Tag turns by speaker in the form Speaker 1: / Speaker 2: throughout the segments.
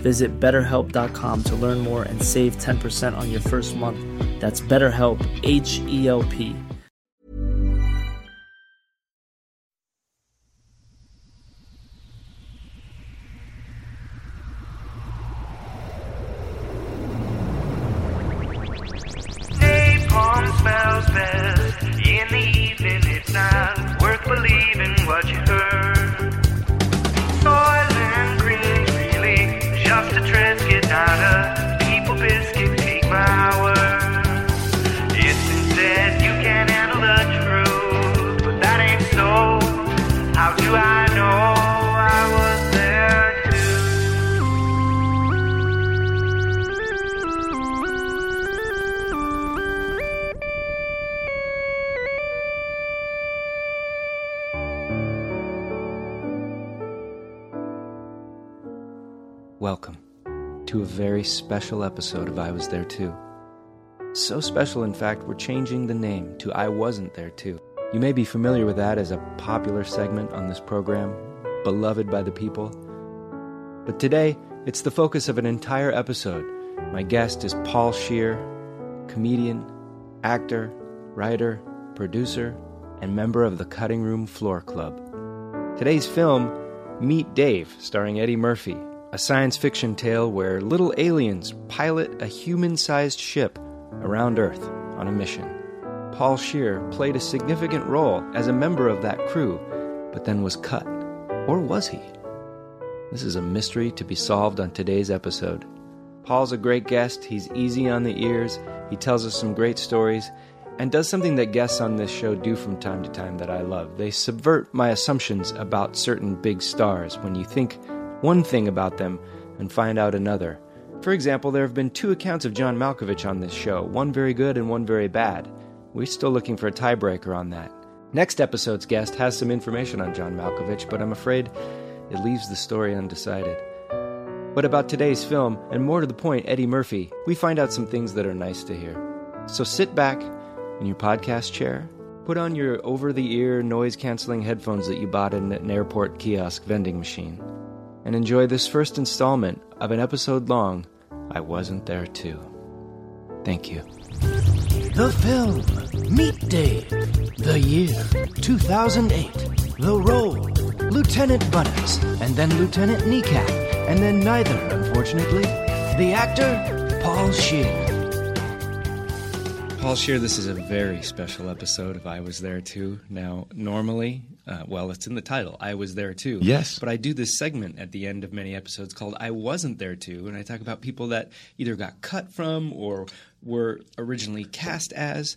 Speaker 1: Visit betterhelp.com to learn more and save 10% on your first month. That's BetterHelp, H E L P.
Speaker 2: Napalm best in the evening. It's not worth believing what you heard. Really, just a
Speaker 3: Welcome to a very special episode of I Was There Too. So special, in fact, we're changing the name to I Wasn't There Too. You may be familiar with that as a popular segment on this program, beloved by the people. But today, it's the focus of an entire episode. My guest is Paul Scheer, comedian, actor, writer, producer, and member of the Cutting Room Floor Club. Today's film, Meet Dave, starring Eddie Murphy, a science fiction tale where little aliens pilot a human sized ship around Earth on a mission. Paul Scheer played a significant role as a member of that crew, but then was cut. Or was he? This is a mystery to be solved on today's episode. Paul's a great guest, he's easy on the ears, he tells us some great stories, and does something that guests on this show do from time to time that I love. They subvert my assumptions about certain big stars when you think one thing about them and find out another. For example, there have been two accounts of John Malkovich on this show, one very good and one very bad. We're still looking for a tiebreaker on that. Next episode's guest has some information on John Malkovich, but I'm afraid it leaves the story undecided. But about today's film, and more to the point, Eddie Murphy, we find out some things that are nice to hear. So sit back in your podcast chair, put on your over the ear noise canceling headphones that you bought in an airport kiosk vending machine, and enjoy this first installment of an episode long I Wasn't There Too. Thank you.
Speaker 4: The film Meet Dave. The year 2008. The role Lieutenant Buttocks, and then Lieutenant Kneecap, and then neither, unfortunately. The actor Paul Scheer.
Speaker 3: Paul Scheer, this is a very special episode of I Was There Too. Now, normally, uh, well, it's in the title, I Was There Too.
Speaker 5: Yes.
Speaker 3: But I do this segment at the end of many episodes called I Wasn't There Too, and I talk about people that either got cut from or were originally cast as.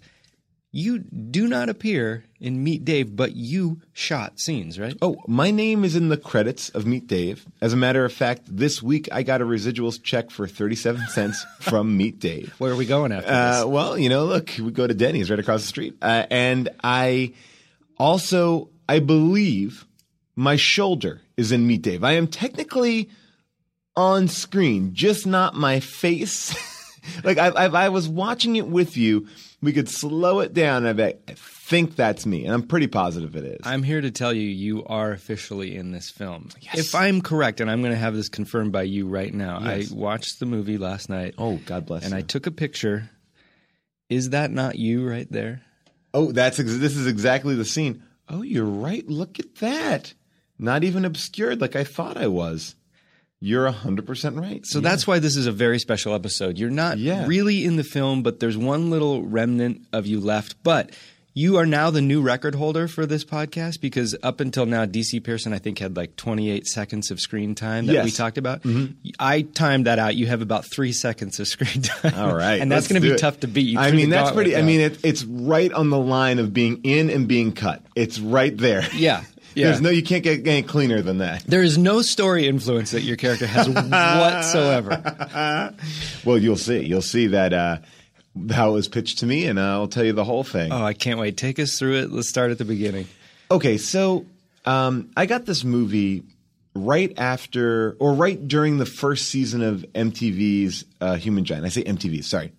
Speaker 3: You do not appear in Meet Dave, but you shot scenes, right?
Speaker 5: Oh, my name is in the credits of Meet Dave. As a matter of fact, this week I got a residuals check for 37 cents from Meet Dave.
Speaker 3: Where are we going after
Speaker 5: Uh,
Speaker 3: this?
Speaker 5: well, you know, look, we go to Denny's right across the street. Uh, and I also, I believe my shoulder is in Meet Dave. I am technically on screen, just not my face. like I, I, I was watching it with you. We could slow it down. I, bet, I think that's me, and I'm pretty positive it is.
Speaker 3: I'm here to tell you, you are officially in this film. Yes. If I'm correct, and I'm going to have this confirmed by you right now,
Speaker 5: Yes.
Speaker 3: I watched the movie last night.
Speaker 5: oh, God bless
Speaker 3: and
Speaker 5: you.
Speaker 3: I took a picture. Is that not you right there?
Speaker 5: Oh, that's ex- this is exactly the scene. Oh, you're right. Look at that. Not even obscured like I thought I was. You're 100% right.
Speaker 3: So that's why this is a very special episode. You're not
Speaker 5: Yeah.
Speaker 3: really in the film, but there's one little remnant of you left. But You are now the new record holder for this podcast because up until now, DC Pierson, I think, had like 28 seconds of screen time that
Speaker 5: Yes.
Speaker 3: we talked about. I timed that out. You have about three seconds of screen time.
Speaker 5: All right,
Speaker 3: and that's going to be
Speaker 5: it.
Speaker 3: tough to beat. You
Speaker 5: I mean, that's pretty. I mean, it, it's right on the line of being in and being cut. It's right there.
Speaker 3: Yeah, yeah.
Speaker 5: There's no, you can't get any cleaner than that.
Speaker 3: there is no story influence that your character has whatsoever.
Speaker 5: Well, you'll see. You'll see that uh, how it was pitched to me, and I'll tell you the whole thing.
Speaker 3: Oh, I can't wait. Take us through it. Let's start at the beginning.
Speaker 5: Okay, so um, I got this movie right after, or right during the first season of MTV's uh, Human Giant. I say MTV, sorry.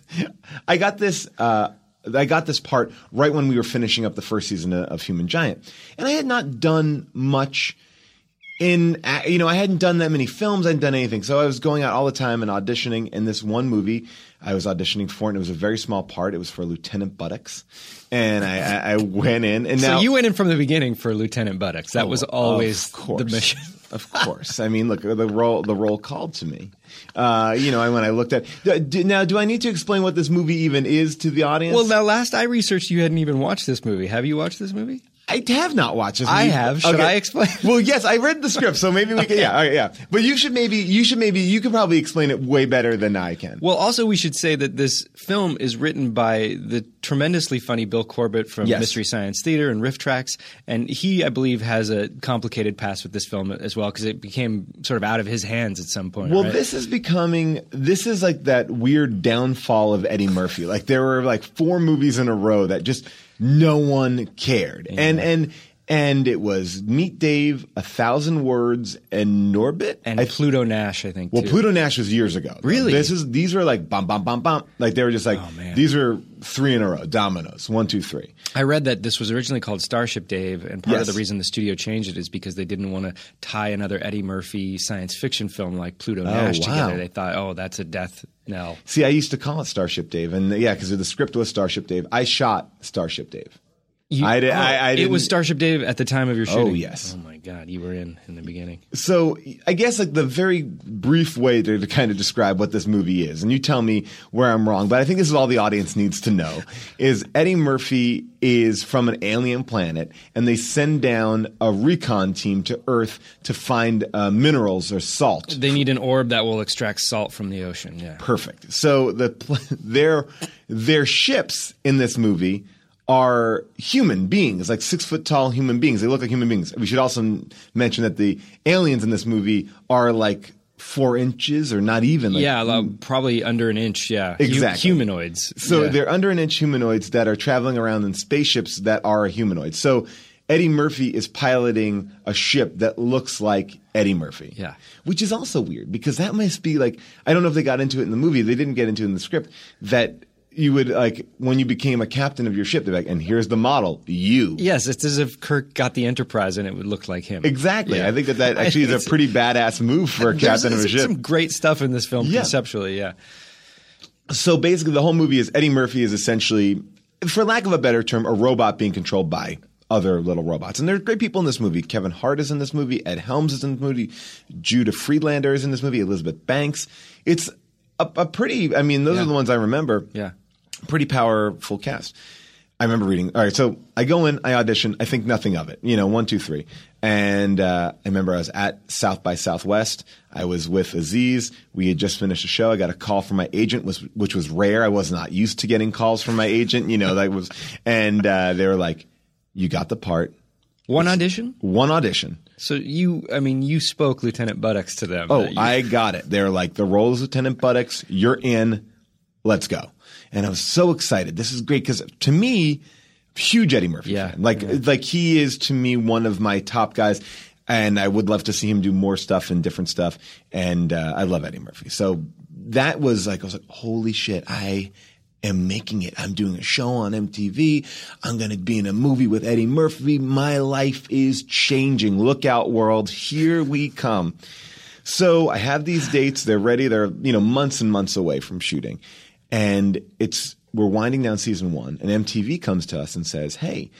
Speaker 5: I got this. Uh, I got this part right when we were finishing up the first season of, Human Giant, and I had not done much in you know I hadn't done that many films. I hadn't done anything, so I was going out all the time and auditioning. And this one movie I was auditioning for, it, and it was a very small part. It was for Lieutenant Buttocks, and I, I, I went in. And now
Speaker 3: so you went in from the beginning for Lieutenant Buttocks. That was always the mission.
Speaker 5: of course. I mean, look, the role the role called to me. Uh, you know, and when I looked at do- now, do I need to explain what this movie even is to the audience?
Speaker 3: Well, now last I researched, you hadn't even watched this movie. Have you watched this movie?
Speaker 5: I have not watched this.
Speaker 3: I have. Should I explain?
Speaker 5: Well, yes, I read the script, so maybe we can. Yeah, right, yeah. But you should maybe you should maybe you could probably explain it way better than I can.
Speaker 3: Well, also we should say that this film is written by the tremendously funny Bill Corbett from
Speaker 5: Yes.
Speaker 3: Mystery Science Theater and RiffTrax, and he, I believe, has a complicated past with this film as well because it became sort of out of his hands at some point.
Speaker 5: Well,
Speaker 3: right?
Speaker 5: this is becoming this is like that weird downfall of Eddie Murphy. Like there were like four movies in a row that just no one cared. And and and it was Meet Dave, A Thousand Words, and Norbit.
Speaker 3: and
Speaker 5: I-
Speaker 3: Pluto Nash, I think.
Speaker 5: well,
Speaker 3: too.
Speaker 5: Pluto Nash was years ago.
Speaker 3: Really?
Speaker 5: This is these were like bum bum bum bum. Like they were just like
Speaker 3: Oh,
Speaker 5: these are three in a row, dominoes. One, two, three.
Speaker 3: I read that this was originally called Starship Dave, and part
Speaker 5: Yes.
Speaker 3: of the reason the studio changed it is because they didn't want to tie another Eddie Murphy science fiction film like Pluto oh, Nash
Speaker 5: wow.
Speaker 3: together. They thought, oh, that's a death knell.
Speaker 5: See, I used to call it Starship Dave, and yeah, because the script was Starship Dave. I shot Starship Dave.
Speaker 3: You-
Speaker 5: I did- I- I
Speaker 3: it was Starship Dave at the time of your shooting.
Speaker 5: Oh yes.
Speaker 3: Oh my God, you were in in the beginning.
Speaker 5: So I guess like the very brief way to, to kind of describe what this movie is, and you tell me where I'm wrong, but I think this is all the audience needs to know: is Eddie Murphy is from an alien planet, and they send down a recon team to Earth to find uh, minerals or salt.
Speaker 3: They need an orb that will extract salt from the ocean. Yeah.
Speaker 5: Perfect. So the their their ships in this movie are human beings, like six foot tall human beings. They look like human beings. We should also mention that the aliens in this movie are like four inches or not even. Like,
Speaker 3: yeah, like, mm. probably under an inch. Yeah,
Speaker 5: Exactly.
Speaker 3: humanoids.
Speaker 5: So
Speaker 3: Yeah.
Speaker 5: they're under an inch humanoids that are traveling around in spaceships that are humanoids. So Eddie Murphy is piloting a ship that looks like Eddie Murphy.
Speaker 3: Yeah.
Speaker 5: Which is also weird because that must be like I don't know if they got into it in the movie. They didn't get into it in the script that you would like when you became a captain of your ship, they're like, and here's the model, you.
Speaker 3: Yes, it's as if Kirk got the Enterprise and it would look like him.
Speaker 5: Exactly.
Speaker 3: Yeah.
Speaker 5: I think that that actually is a pretty badass move for a captain of a ship.
Speaker 3: Some great stuff in this film
Speaker 5: Yeah.
Speaker 3: conceptually. Yeah.
Speaker 5: so basically the whole movie is Eddie Murphy is essentially, for lack of a better term, a robot being controlled by other little robots. And there are great people in this movie. Kevin Hart is in this movie. Ed Helms is in the movie. Judah Friedlander is in this movie. Elizabeth Banks. It's a, a pretty, I mean, those
Speaker 3: Yeah.
Speaker 5: are the ones I remember.
Speaker 3: Yeah.
Speaker 5: Pretty powerful cast. I remember reading. All right, so I go in, I audition, I think nothing of it. You know, one, two, three. And uh, I remember I was at South by Southwest. I was with Aziz. We had just finished a show. I got a call from my agent, was, which was rare. I was not used to getting calls from my agent. You know, that was, and uh, they were like, "You got the part."
Speaker 3: One audition.
Speaker 5: One audition.
Speaker 3: So you, I mean, you spoke Lieutenant Buttocks to them.
Speaker 5: Oh,
Speaker 3: you-
Speaker 5: I got it. They're like, the role is Lieutenant Buttocks. You're in. Let's go. And I was so excited. This is great because to me, huge Eddie Murphy
Speaker 3: Yeah,
Speaker 5: fan. Like, like he is to me one of my top guys. And I would love to see him do more stuff and different stuff. And uh, I love Eddie Murphy. So that was like, I was like, holy shit, I am making it. I'm doing a show on MTV. I'm going to be in a movie with Eddie Murphy. My life is changing. Look out, world. Here we come. So I have these dates. They're ready. They're you know months and months away from shooting, and it's we're winding down season one. And MTV comes to us and says, "Hey,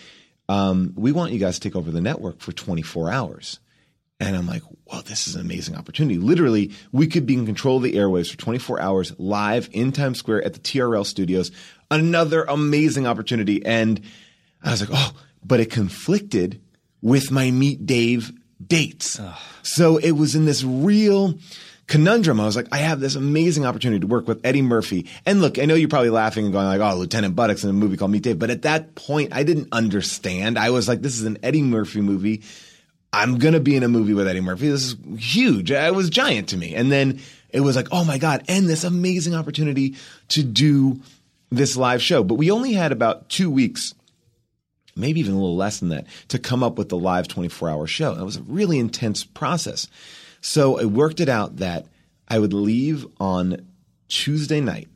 Speaker 5: um, we want you guys to take over the network for 24 hours." And I'm like, "Well, this is an amazing opportunity. Literally, we could be in control of the airwaves for 24 hours live in Times Square at the TRL studios." another amazing opportunity. And I was like, oh, but it conflicted with my Meet Dave dates. So it was in this real conundrum. I was like, I have this amazing opportunity to work with Eddie Murphy. And look, I know you're probably laughing and going like, oh, Lieutenant Buttocks in a movie called Meet Dave. But at that point, I didn't understand. I was like, this is an Eddie Murphy movie. I'm going to be in a movie with Eddie Murphy. This is huge. Uh, it was giant to me. And then it was like, oh my God, and this amazing opportunity to do this live show. But we only had about two weeks maybe even a little less than that, to come up with the live 24 hour show. It was a really intense process. So I worked it out that I would leave on Tuesday night,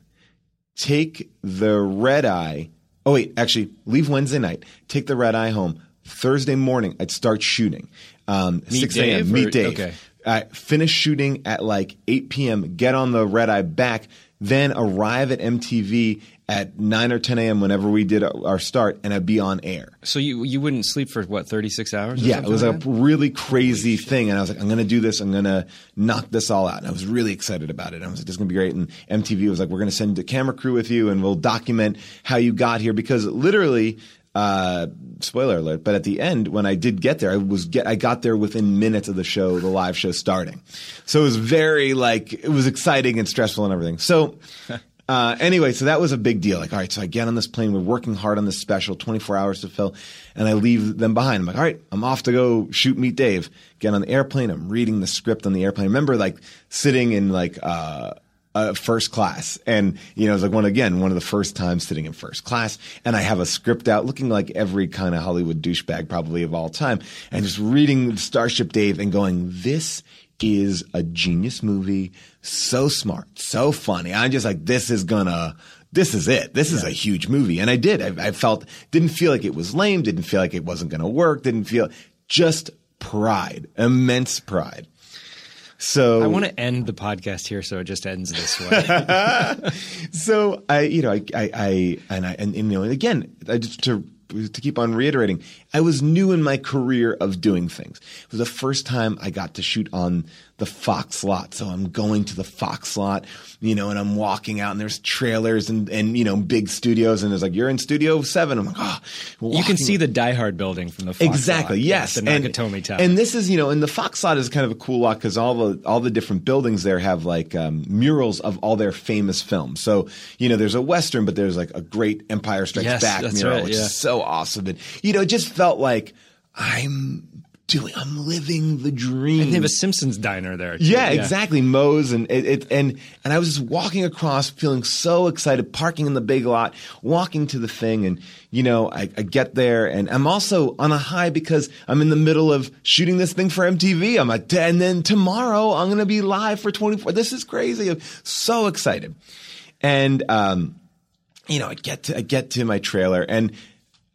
Speaker 5: take the red eye. Oh, wait, actually, leave Wednesday night, take the red eye home. Thursday morning, I'd start shooting. Um, 6 a.m. Meet Dave.
Speaker 3: okay.
Speaker 5: I finish shooting at like 8 p.m., get on the red eye back, then arrive at MTV at 9 or 10 a.m. whenever we did our start, and I'd be on air.
Speaker 3: So you you wouldn't sleep for what thirty six hours? or
Speaker 5: Yeah, it was a
Speaker 3: like that?
Speaker 5: really crazy thing, and I was like, I'm going to do this. I'm going to knock this all out, and I was really excited about it. I was like, this is going to be great. And MTV was like, we're going to send a camera crew with you, and we'll document how you got here because literally. Uh, spoiler alert! But at the end, when I did get there, I was get I got there within minutes of the show, the live show starting. So it was very like it was exciting and stressful and everything. So uh, anyway, so that was a big deal. Like, all right, so I get on this plane. We're working hard on this special, 24 hours to fill, and I leave them behind. I'm like, all right, I'm off to go shoot Meet Dave. Get on the airplane. I'm reading the script on the airplane. I remember like sitting in like uh, uh, first class, and you know, it was like one again, one of the first times sitting in first class, and I have a script out, looking like every kind of Hollywood douchebag probably of all time, and just reading Starship Dave and going, this is a genius movie. So smart, so funny. I'm just like, this is gonna, this is it. This is a huge movie. And I did. I, I felt, didn't feel like it was lame. Didn't feel like it wasn't gonna work. Didn't feel, just pride, immense pride. So
Speaker 3: I want to end the podcast here, so it just ends this way.
Speaker 5: so I, you know, I, I, I and I, and, and, you know, again, I just to to keep on reiterating, I was new in my career of doing things. It was the first time I got to shoot on the Fox lot. So I'm going to the Fox lot, you know, and I'm walking out and there's trailers and, and, you know, big studios. And it's like, you're in studio seven. I'm like, oh,
Speaker 3: you can see the Die Hard building from the Fox
Speaker 5: exactly
Speaker 3: lot.
Speaker 5: yes
Speaker 3: the
Speaker 5: and,
Speaker 3: Nakatomi Tower.
Speaker 5: and this is you know and the fox lot is kind of a cool lot because all the all the different buildings there have like um, murals of all their famous films so you know there's a western but there's like a great empire strikes
Speaker 3: Yes,
Speaker 5: back mural
Speaker 3: right,
Speaker 5: which
Speaker 3: yeah.
Speaker 5: is so awesome and you know it just felt like i'm doing i'm living the dream
Speaker 3: and they have a Simpsons diner there. Too.
Speaker 5: yeah, exactly. Moe's and it, it and and I was just walking across, feeling so excited, parking in the big lot, walking to the thing, and you know, I, I get there, and I'm also on a high because I'm in the middle of shooting this thing for MTV. I'm like, and then tomorrow I'm gonna be live for 24. This is crazy. I'm so excited, and um, you know, I get to I get to my trailer and.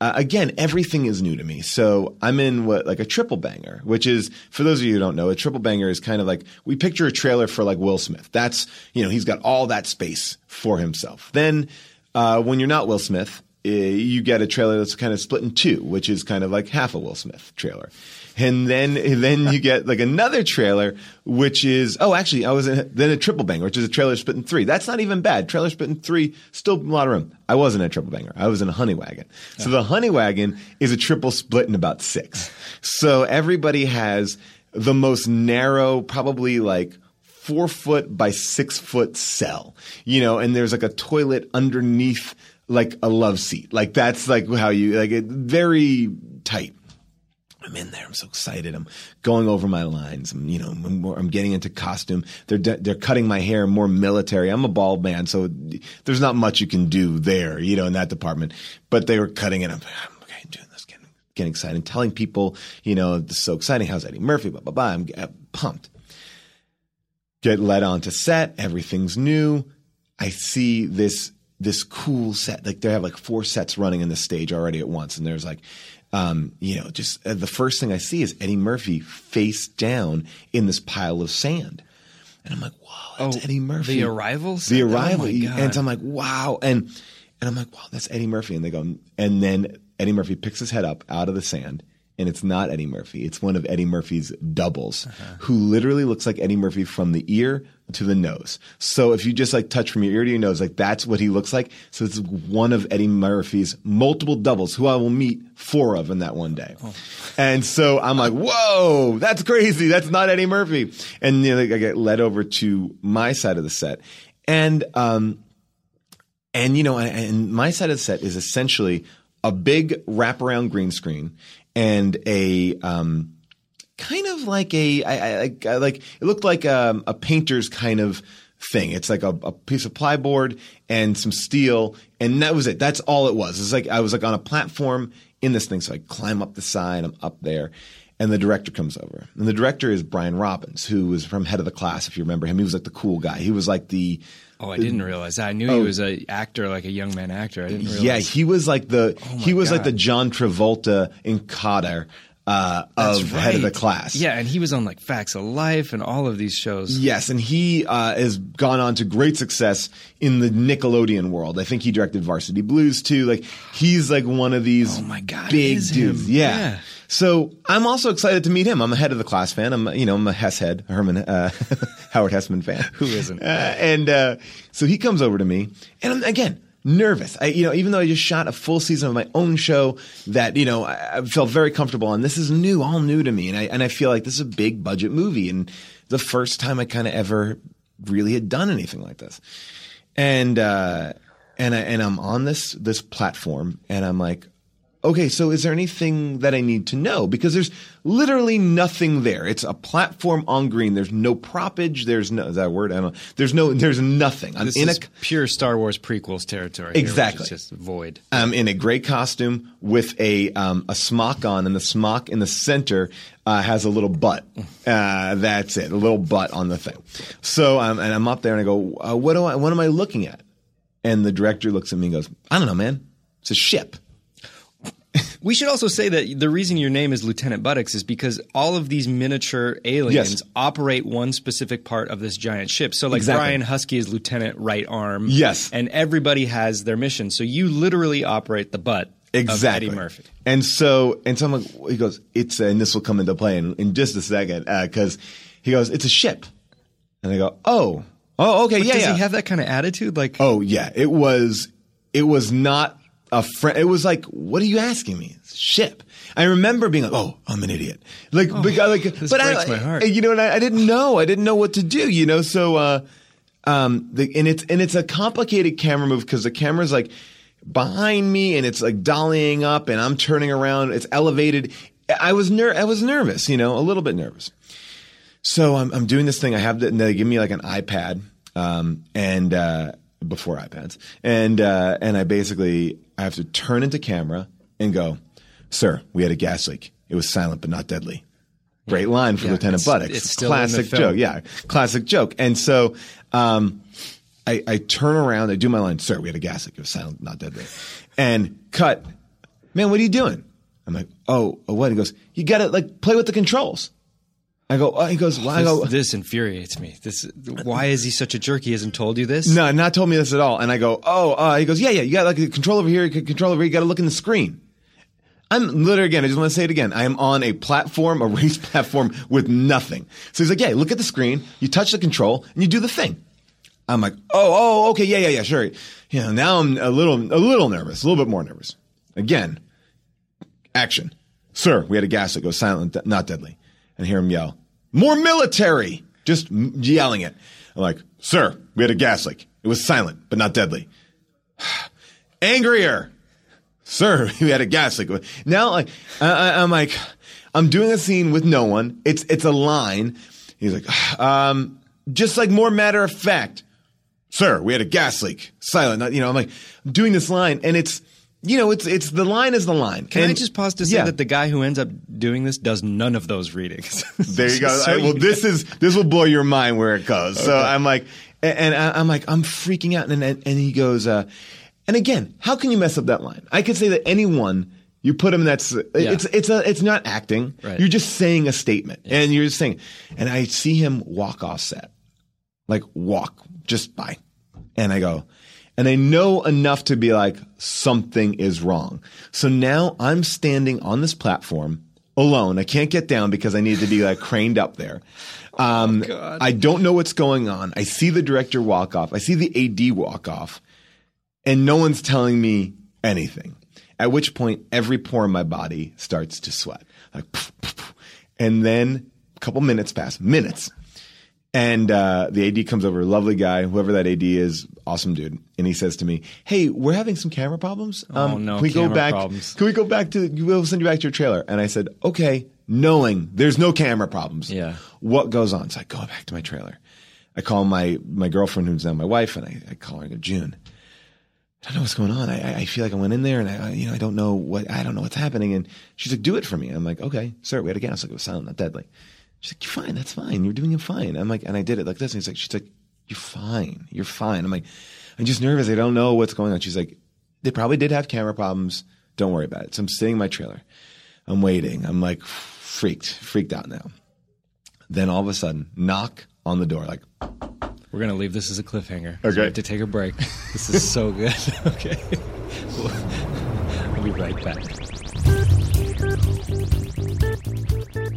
Speaker 5: Uh, again, everything is new to me. So I'm in what like a triple banger, which is for those of you who don't know, a triple banger is kind of like we picture a trailer for like Will Smith. That's you know he's got all that space for himself. Then uh, when you're not Will Smith, uh, you get a trailer that's kind of split in two, which is kind of like half a Will Smith trailer. And then, then you get like another trailer, which is, oh, actually, I was in, then a triple banger, which is a trailer split in three. That's not even bad. Trailer split in three, still a lot of room. I wasn't a triple banger. I was in a honey wagon. So the honey wagon is a triple split in about six. So everybody has the most narrow, probably like four foot by six foot cell, you know, and there's like a toilet underneath like a love seat. Like that's like how you, like it, very tight. I'm in there. I'm so excited. I'm going over my lines. I'm, you know, I'm, I'm getting into costume. They're de- they're cutting my hair more military. I'm a bald man, so there's not much you can do there, you know, in that department. But they were cutting it. I'm, I'm okay, doing this, getting, getting excited, telling people, you know, this is so exciting. How's Eddie Murphy? Blah blah blah. I'm, I'm pumped. Get led onto set. Everything's new. I see this this cool set. Like they have like four sets running in the stage already at once, and there's like, um, you know, just uh, the first thing I see is Eddie Murphy face down in this pile of sand, and I'm like, wow, that's
Speaker 3: Oh,
Speaker 5: Eddie Murphy.
Speaker 3: the Arrival
Speaker 5: the?
Speaker 3: Oh
Speaker 5: arrival,
Speaker 3: my
Speaker 5: and I'm like, wow, and and I'm like, wow, that's Eddie Murphy, and they go, and then Eddie Murphy picks his head up out of the sand, and it's not Eddie Murphy. It's one of Eddie Murphy's doubles, who literally looks like Eddie Murphy from the ear to the nose. So if you just like touch from your ear to your nose, like that's what he looks like. So it's one of Eddie Murphy's multiple doubles, who I will meet four of in that one day. And so I'm like, whoa, that's crazy. That's not Eddie Murphy. And you know, I get led over to my side of the set, and um, and you know, and- and my side of the set is essentially a big wraparound green screen and a um, kind of like a I, I, I, like it looked like um, a painter's kind of thing. It's like a, a piece of plyboard and some steel, and that was it. That's all it was. It's like I was like on a platform in this thing, so I climb up the side. I'm up there. And the director comes over. And the director is Brian Robbins, who was from Head of the Class, if you remember him. He was like the cool guy. He was like the
Speaker 3: Oh, I didn't realize that. I knew he oh. was an actor, like a young man actor. I didn't realize.
Speaker 5: Oh. Yeah, he was like the
Speaker 3: Oh
Speaker 5: he was like the John Travolta in Kotter uh, of
Speaker 3: That's
Speaker 5: Head of the. Class.
Speaker 3: Yeah, and he was on like Facts of Life and all of these shows.
Speaker 5: Yes, and he uh, has gone on to great success in the Nickelodeon world. I think he directed Varsity Blues too. Like he's like one of these
Speaker 3: Oh my God,
Speaker 5: big dudes. Yeah.
Speaker 3: Yeah.
Speaker 5: So I'm also excited to meet him. I'm a head of the class fan. I'm you know I'm a Hess head, Herman uh, Howard Hesseman fan.
Speaker 3: Who isn't?
Speaker 5: Uh, and uh, so he comes over to me, and I'm again nervous. I, you know, even though I just shot a full season of my own show, that you know I, I felt very comfortable on. This is new, all new to me, and I and I feel like this is a big budget movie, and the first time I kind of ever really had done anything like this, and uh, and I and I'm on this this platform, and I'm like. Okay, so is there anything that I need to know? Because there's literally nothing there. It's a platform on green. There's no propage. There's no is that a word? I don't know. There's no. There's nothing. I'm
Speaker 3: This
Speaker 5: in
Speaker 3: is
Speaker 5: a
Speaker 3: pure Star Wars prequels territory. here,
Speaker 5: Exactly.
Speaker 3: just void.
Speaker 5: I'm in a gray costume with a um, a smock on, and the smock in the center uh, has a little butt. Uh, that's it, a little butt on the thing. So, um, and I'm up there, and I go, uh, "What do I? What am I looking at?" And the director looks at me and goes, "I don't know, man. It's a ship."
Speaker 3: We should also say that the reason your name is Lieutenant Buttocks is because all of these miniature aliens
Speaker 5: Yes.
Speaker 3: operate one specific part of this giant ship. So, like
Speaker 5: Exactly.
Speaker 3: Brian Huskey is Lieutenant Right Arm.
Speaker 5: Yes.
Speaker 3: and everybody has their mission. So you literally operate the butt
Speaker 5: exactly.
Speaker 3: of Eddie Murphy.
Speaker 5: And so, and so I'm like, he goes, it's, and this will come into play in, in just a second, uh, because he goes, it's a ship. And I go, oh, oh, okay, yeah,
Speaker 3: Does
Speaker 5: yeah.
Speaker 3: he have that kind of attitude? Like,
Speaker 5: oh, yeah. It was, it was not a friend. It was like, what are you asking me? Ship. I remember being like, oh, I'm an idiot. Like, because, like,
Speaker 3: this
Speaker 5: but
Speaker 3: breaks
Speaker 5: I,
Speaker 3: my heart.
Speaker 5: you know, and I, I didn't know. I didn't know what to do, you know, so, uh, um, the, and it's, and it's a complicated camera move because the camera's like behind me and it's like dollying up and I'm turning around. It's elevated. I was ner- I was nervous, you know, a little bit nervous. So I'm, I'm doing this thing. I have the, and they give me like an iPad, um, and, uh, before iPads. And, uh, and I basically, I have to turn into camera and go, sir, we had a gas leak. It was silent, but not deadly. Great line for
Speaker 3: Yeah,
Speaker 5: Lieutenant
Speaker 3: it's-
Speaker 5: Buttocks.
Speaker 3: it's still in the
Speaker 5: Classic joke. Yeah. Classic joke. And so, um, I, I turn around, I do my line, sir, we had a gas leak. It was silent, not deadly. And cut. Man, what are you doing? I'm like, oh, oh, what? He goes, you got to like play with the controls. I go, oh, he goes, well, I
Speaker 3: this,
Speaker 5: go,
Speaker 3: this infuriates me. This, why is he such a jerk? He hasn't told you this.
Speaker 5: no, not told me this at all. And I go, oh, uh, he goes, yeah, yeah, you got like a control over here, you control over here, you got to look in the screen. I'm literally again. I just want to say it again. I am on a platform, a race platform with nothing. So he's like, "Yeah, look at the screen. You touch the control and you do the thing." I'm like, "Oh, oh, okay, yeah, yeah, yeah, sure." You know, now I'm a little, a little nervous, a little bit more nervous. Again, action, sir. We had a gas that goes silent, not deadly, and I hear him yell, "More military!" Just yelling it. I'm like, "Sir, we had a gas leak. It was silent, but not deadly." Angrier sir, we had a gas leak. Now, like, I, I'm like, I'm doing a scene with no one. It's it's a line. He's like, um, just like more matter of fact, sir, we had a gas leak. Silent. Not, you know, I'm like I'm doing this line, and it's, you know, it's it's the line is the line.
Speaker 3: Can I just pause to say
Speaker 5: yeah.
Speaker 3: that the guy who ends up doing this does none of those readings?
Speaker 5: There you go.
Speaker 3: So
Speaker 5: I- well,
Speaker 3: you-
Speaker 5: this is this will blow your mind where it goes. So I'm like, and, and I- I'm like, I'm freaking out, and and, and he goes, uh, and again, how can you mess up that line? I could say that anyone you put him in that's it's it's a it's not acting.
Speaker 3: Right.
Speaker 5: You're just saying a statement, and you're just saying. And I see him walk off set, like walk just by, and I go. And I know enough to be like, something is wrong. So now I'm standing on this platform alone. I can't get down because I need to be like craned up there. Um, I don't know what's going on. I see the director walk off. I see the AD walk off, and no one's telling me anything. At which point, every pore in my body starts to sweat. Like, and then a couple minutes pass, minutes. And uh, the AD comes over, lovely guy, whoever that AD is, awesome dude. And he says to me, "Hey, we're having some camera problems. Um,
Speaker 3: Oh, no,
Speaker 5: can we go back?
Speaker 3: problems."
Speaker 5: Can we go back to? We'll send you back to your trailer." And I said, "Okay," knowing there's no camera problems.
Speaker 3: Yeah.
Speaker 5: What goes on? So I go back to my trailer. I call my my girlfriend, who's now my wife, and I, I call her and go, June. I don't know what's going on. I, I- feel like I went in there and I, I- you know, I don't know what, I don't know what's happening. And she's like, do it for me. I'm like, okay, sir, we had a gas. Like it was silent, not deadly. She's like, you're fine. That's fine. You're doing it fine. I'm like, and I did it like this. And he's like, she's like, you're fine. You're fine. I'm like, I'm just nervous. I don't know what's going on. She's like, they probably did have camera problems. Don't worry about it. So I'm sitting in my trailer. I'm waiting. I'm like freaked, freaked out now. Then all of a sudden, knock on the door, like,
Speaker 3: We're gonna leave this as a cliffhanger.
Speaker 5: Okay.
Speaker 3: We have to take a break. This is so good. okay. We'll, we'll be right back.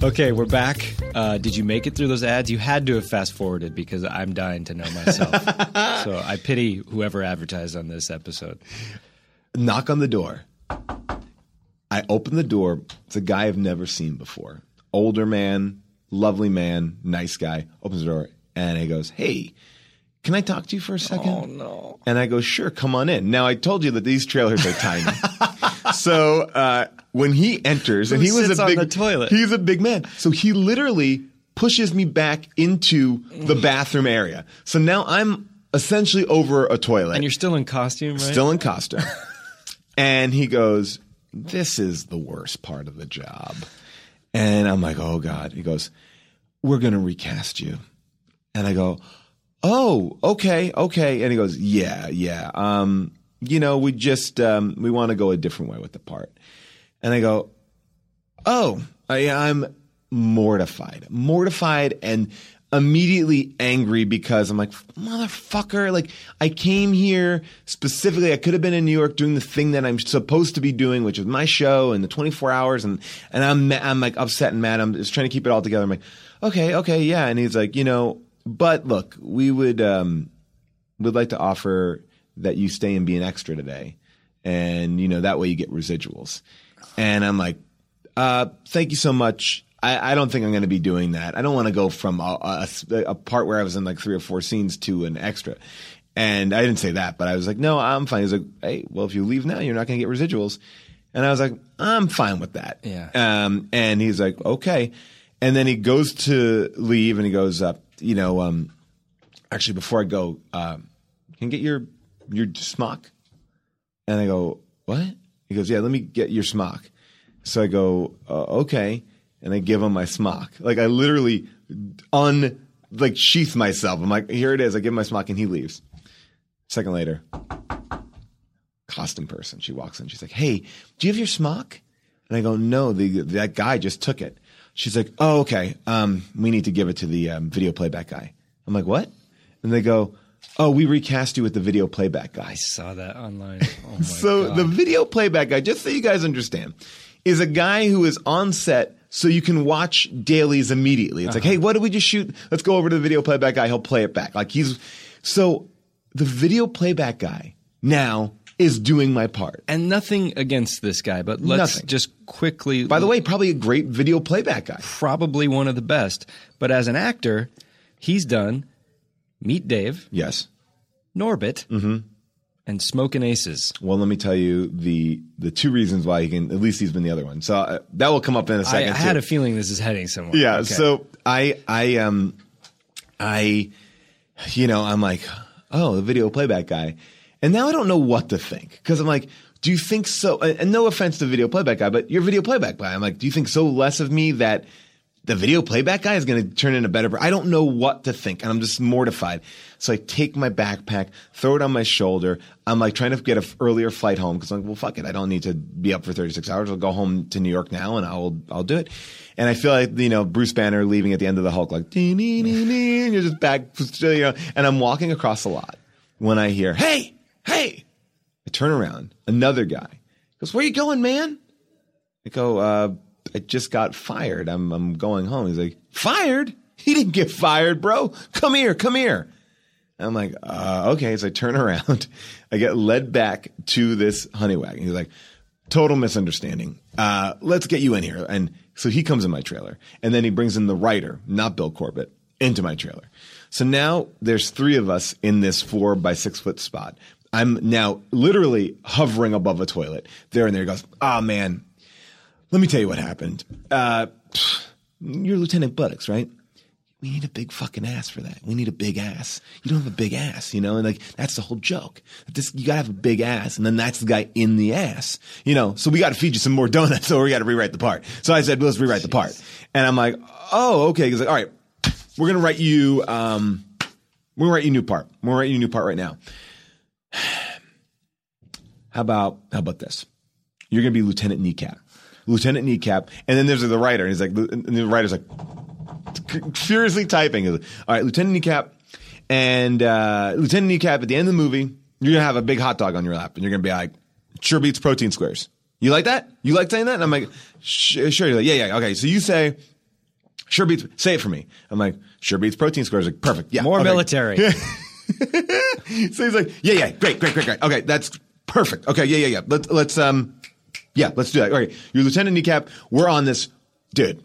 Speaker 3: Okay, we're back. Uh, did you make it through those ads? You had to have fast forwarded because I'm dying to know myself. so I pity whoever advertised on this episode.
Speaker 5: knock on the door. I open the door. It's a guy I've never seen before. Older man, lovely man, nice guy. Opens the door and he goes, Hey, can I talk to you for a second? Oh, no. And I go, Sure, come on in. Now, I told you that these trailers are tiny. so uh, when he enters, and he was a
Speaker 3: on
Speaker 5: big
Speaker 3: the toilet?
Speaker 5: He's a big man. So he literally pushes me back into the bathroom area. So now I'm essentially over a toilet
Speaker 3: And you're still in costume, right?
Speaker 5: still in costume. and he goes, This is the worst part of the job. And I'm like, Oh God. He goes, We're going to recast you. And I go, Oh, okay, okay. And he goes, Yeah, yeah. Um, you know, we just, um, we want to go a different way with the part. And I go, Oh, I, I'm mortified, mortified and immediately angry because I'm like, motherfucker, like I came here specifically. I could have been in New York doing the thing that I'm supposed to be doing, which is my show and the 24 hours. And, and I'm, I'm like upset and mad. I'm just trying to keep it all together. I'm like, okay, okay, yeah. And he's like, you know, but look, we would, um, would like to offer that you stay and be an extra today. And, you know, that way you get residuals. And I'm like, uh, thank you so much. I, I don't think I'm going to be doing that. I don't want to go from a, a, a part where I was in like three or four scenes to an extra. And I didn't say that, but I was like, no, I'm fine. He's like, hey, well, if you leave now, you're not going to get residuals. And I was like, I'm fine with that.
Speaker 3: Yeah.
Speaker 5: Um, and he's like, okay. And then he goes to leave and he goes up, you know, um, actually, before I go, um, can I get your, your smock? And I go, what? He goes, yeah, let me get your smock. So I go, uh, okay. And I give him my smock. Like I literally un, like sheath myself. I'm like, here it is. I give him my smock and he leaves. Second later, costume person. She walks in. She's like, hey, do you have your smock? And I go, no, the, that guy just took it. She's like, oh, okay. Um, we need to give it to the um, video playback guy. I'm like, what? And they go, oh, we recast you with the video playback guy.
Speaker 3: I saw that online. Oh my
Speaker 5: So
Speaker 3: God.
Speaker 5: the video playback guy, just so you guys understand, is a guy who is on set so you can watch dailies immediately. It's like, uh-huh. hey, what did we just shoot? Let's go over to the video playback guy. He'll play it back. Like he's so the video playback guy now is doing my part.
Speaker 3: and nothing against this guy, but let's
Speaker 5: Nothing.
Speaker 3: just quickly.
Speaker 5: By the way, probably a great video playback guy.
Speaker 3: probably one of the best. But as an actor, he's done Meet Dave,
Speaker 5: Yes.
Speaker 3: Norbit,
Speaker 5: Mm-hmm.
Speaker 3: and Smokin' Aces.
Speaker 5: Well, let me tell you the the two reasons why he can. At least he's been the other one. So uh, that will come up in a
Speaker 3: I,
Speaker 5: second.
Speaker 3: I had
Speaker 5: too.
Speaker 3: a feeling this is heading somewhere.
Speaker 5: Yeah.
Speaker 3: Okay.
Speaker 5: So I I um I you know I'm like oh the video playback guy, and now I don't know what to think because I'm like. Do you think so? And and no offense to video playback guy, but you're video playback guy. I'm like, do you think so less of me that the video playback guy is going to turn in a better? I don't know what to think, and I'm just mortified. So I take my backpack, throw it on my shoulder. I'm like trying to get an earlier flight home because I'm like, well, fuck it, I don't need to be up for 36 hours. I'll go home to New York now, and I'll I'll do it. And I feel like you know Bruce Banner leaving at the end of the Hulk, like dee, dee, dee, dee, and you're just back, you know. And I'm walking across the lot when I hear, "Hey, hey!" I turn around, another guy goes, "Where you going, man?" I go, uh, I just got fired. I'm I'm going home. He's like, fired? He didn't get fired, bro. Come here, come here. I'm like, uh, okay. So I turn around. I get led back to this honey wagon. He's like, total misunderstanding. Uh, let's get you in here. And so he comes in my trailer and then he brings in the writer, not Bill Corbett, into my trailer. So now there's three of us in this four by six foot spot. I'm now literally hovering above a toilet there and there. He goes, oh man, let me tell you what happened. Uh, you're Lieutenant Buttocks, right? We need a big fucking ass for that. We need a big ass. You don't have a big ass, you know, and like that's the whole joke. This you gotta have a big ass, and then that's the guy in the ass, you know. So we got to feed you some more donuts, or we got to rewrite the part. So I said, let's rewrite the part, and I'm like, oh, okay. He's like, all right, we're gonna write you, um, we're gonna write you a new part. We're gonna write you a new part right now. How about how about this? You're gonna be Lieutenant Kneecap, Lieutenant Kneecap, and then there's the writer, and he's like, and the writer's like furiously typing. Like, All right, Lieutenant Kneecap, and uh, Lieutenant Kneecap. At the end of the movie, you're gonna have a big hot dog on your lap, and you're gonna be like, "Sure beats protein squares." You like that? You like saying that? And I'm like, "Sure." You're like, "Yeah, yeah, okay." So you say. Sure beats. Say it for me. I'm like, sure beats protein squares. Like, perfect. Yeah.
Speaker 3: More
Speaker 5: okay.
Speaker 3: military.
Speaker 5: so he's like, yeah, yeah, great, great, great, great. Okay, that's perfect. Okay, yeah, yeah, yeah. Let's let's um, yeah, let's do that. All right, you're Lieutenant Kneecap. We're on this, dude.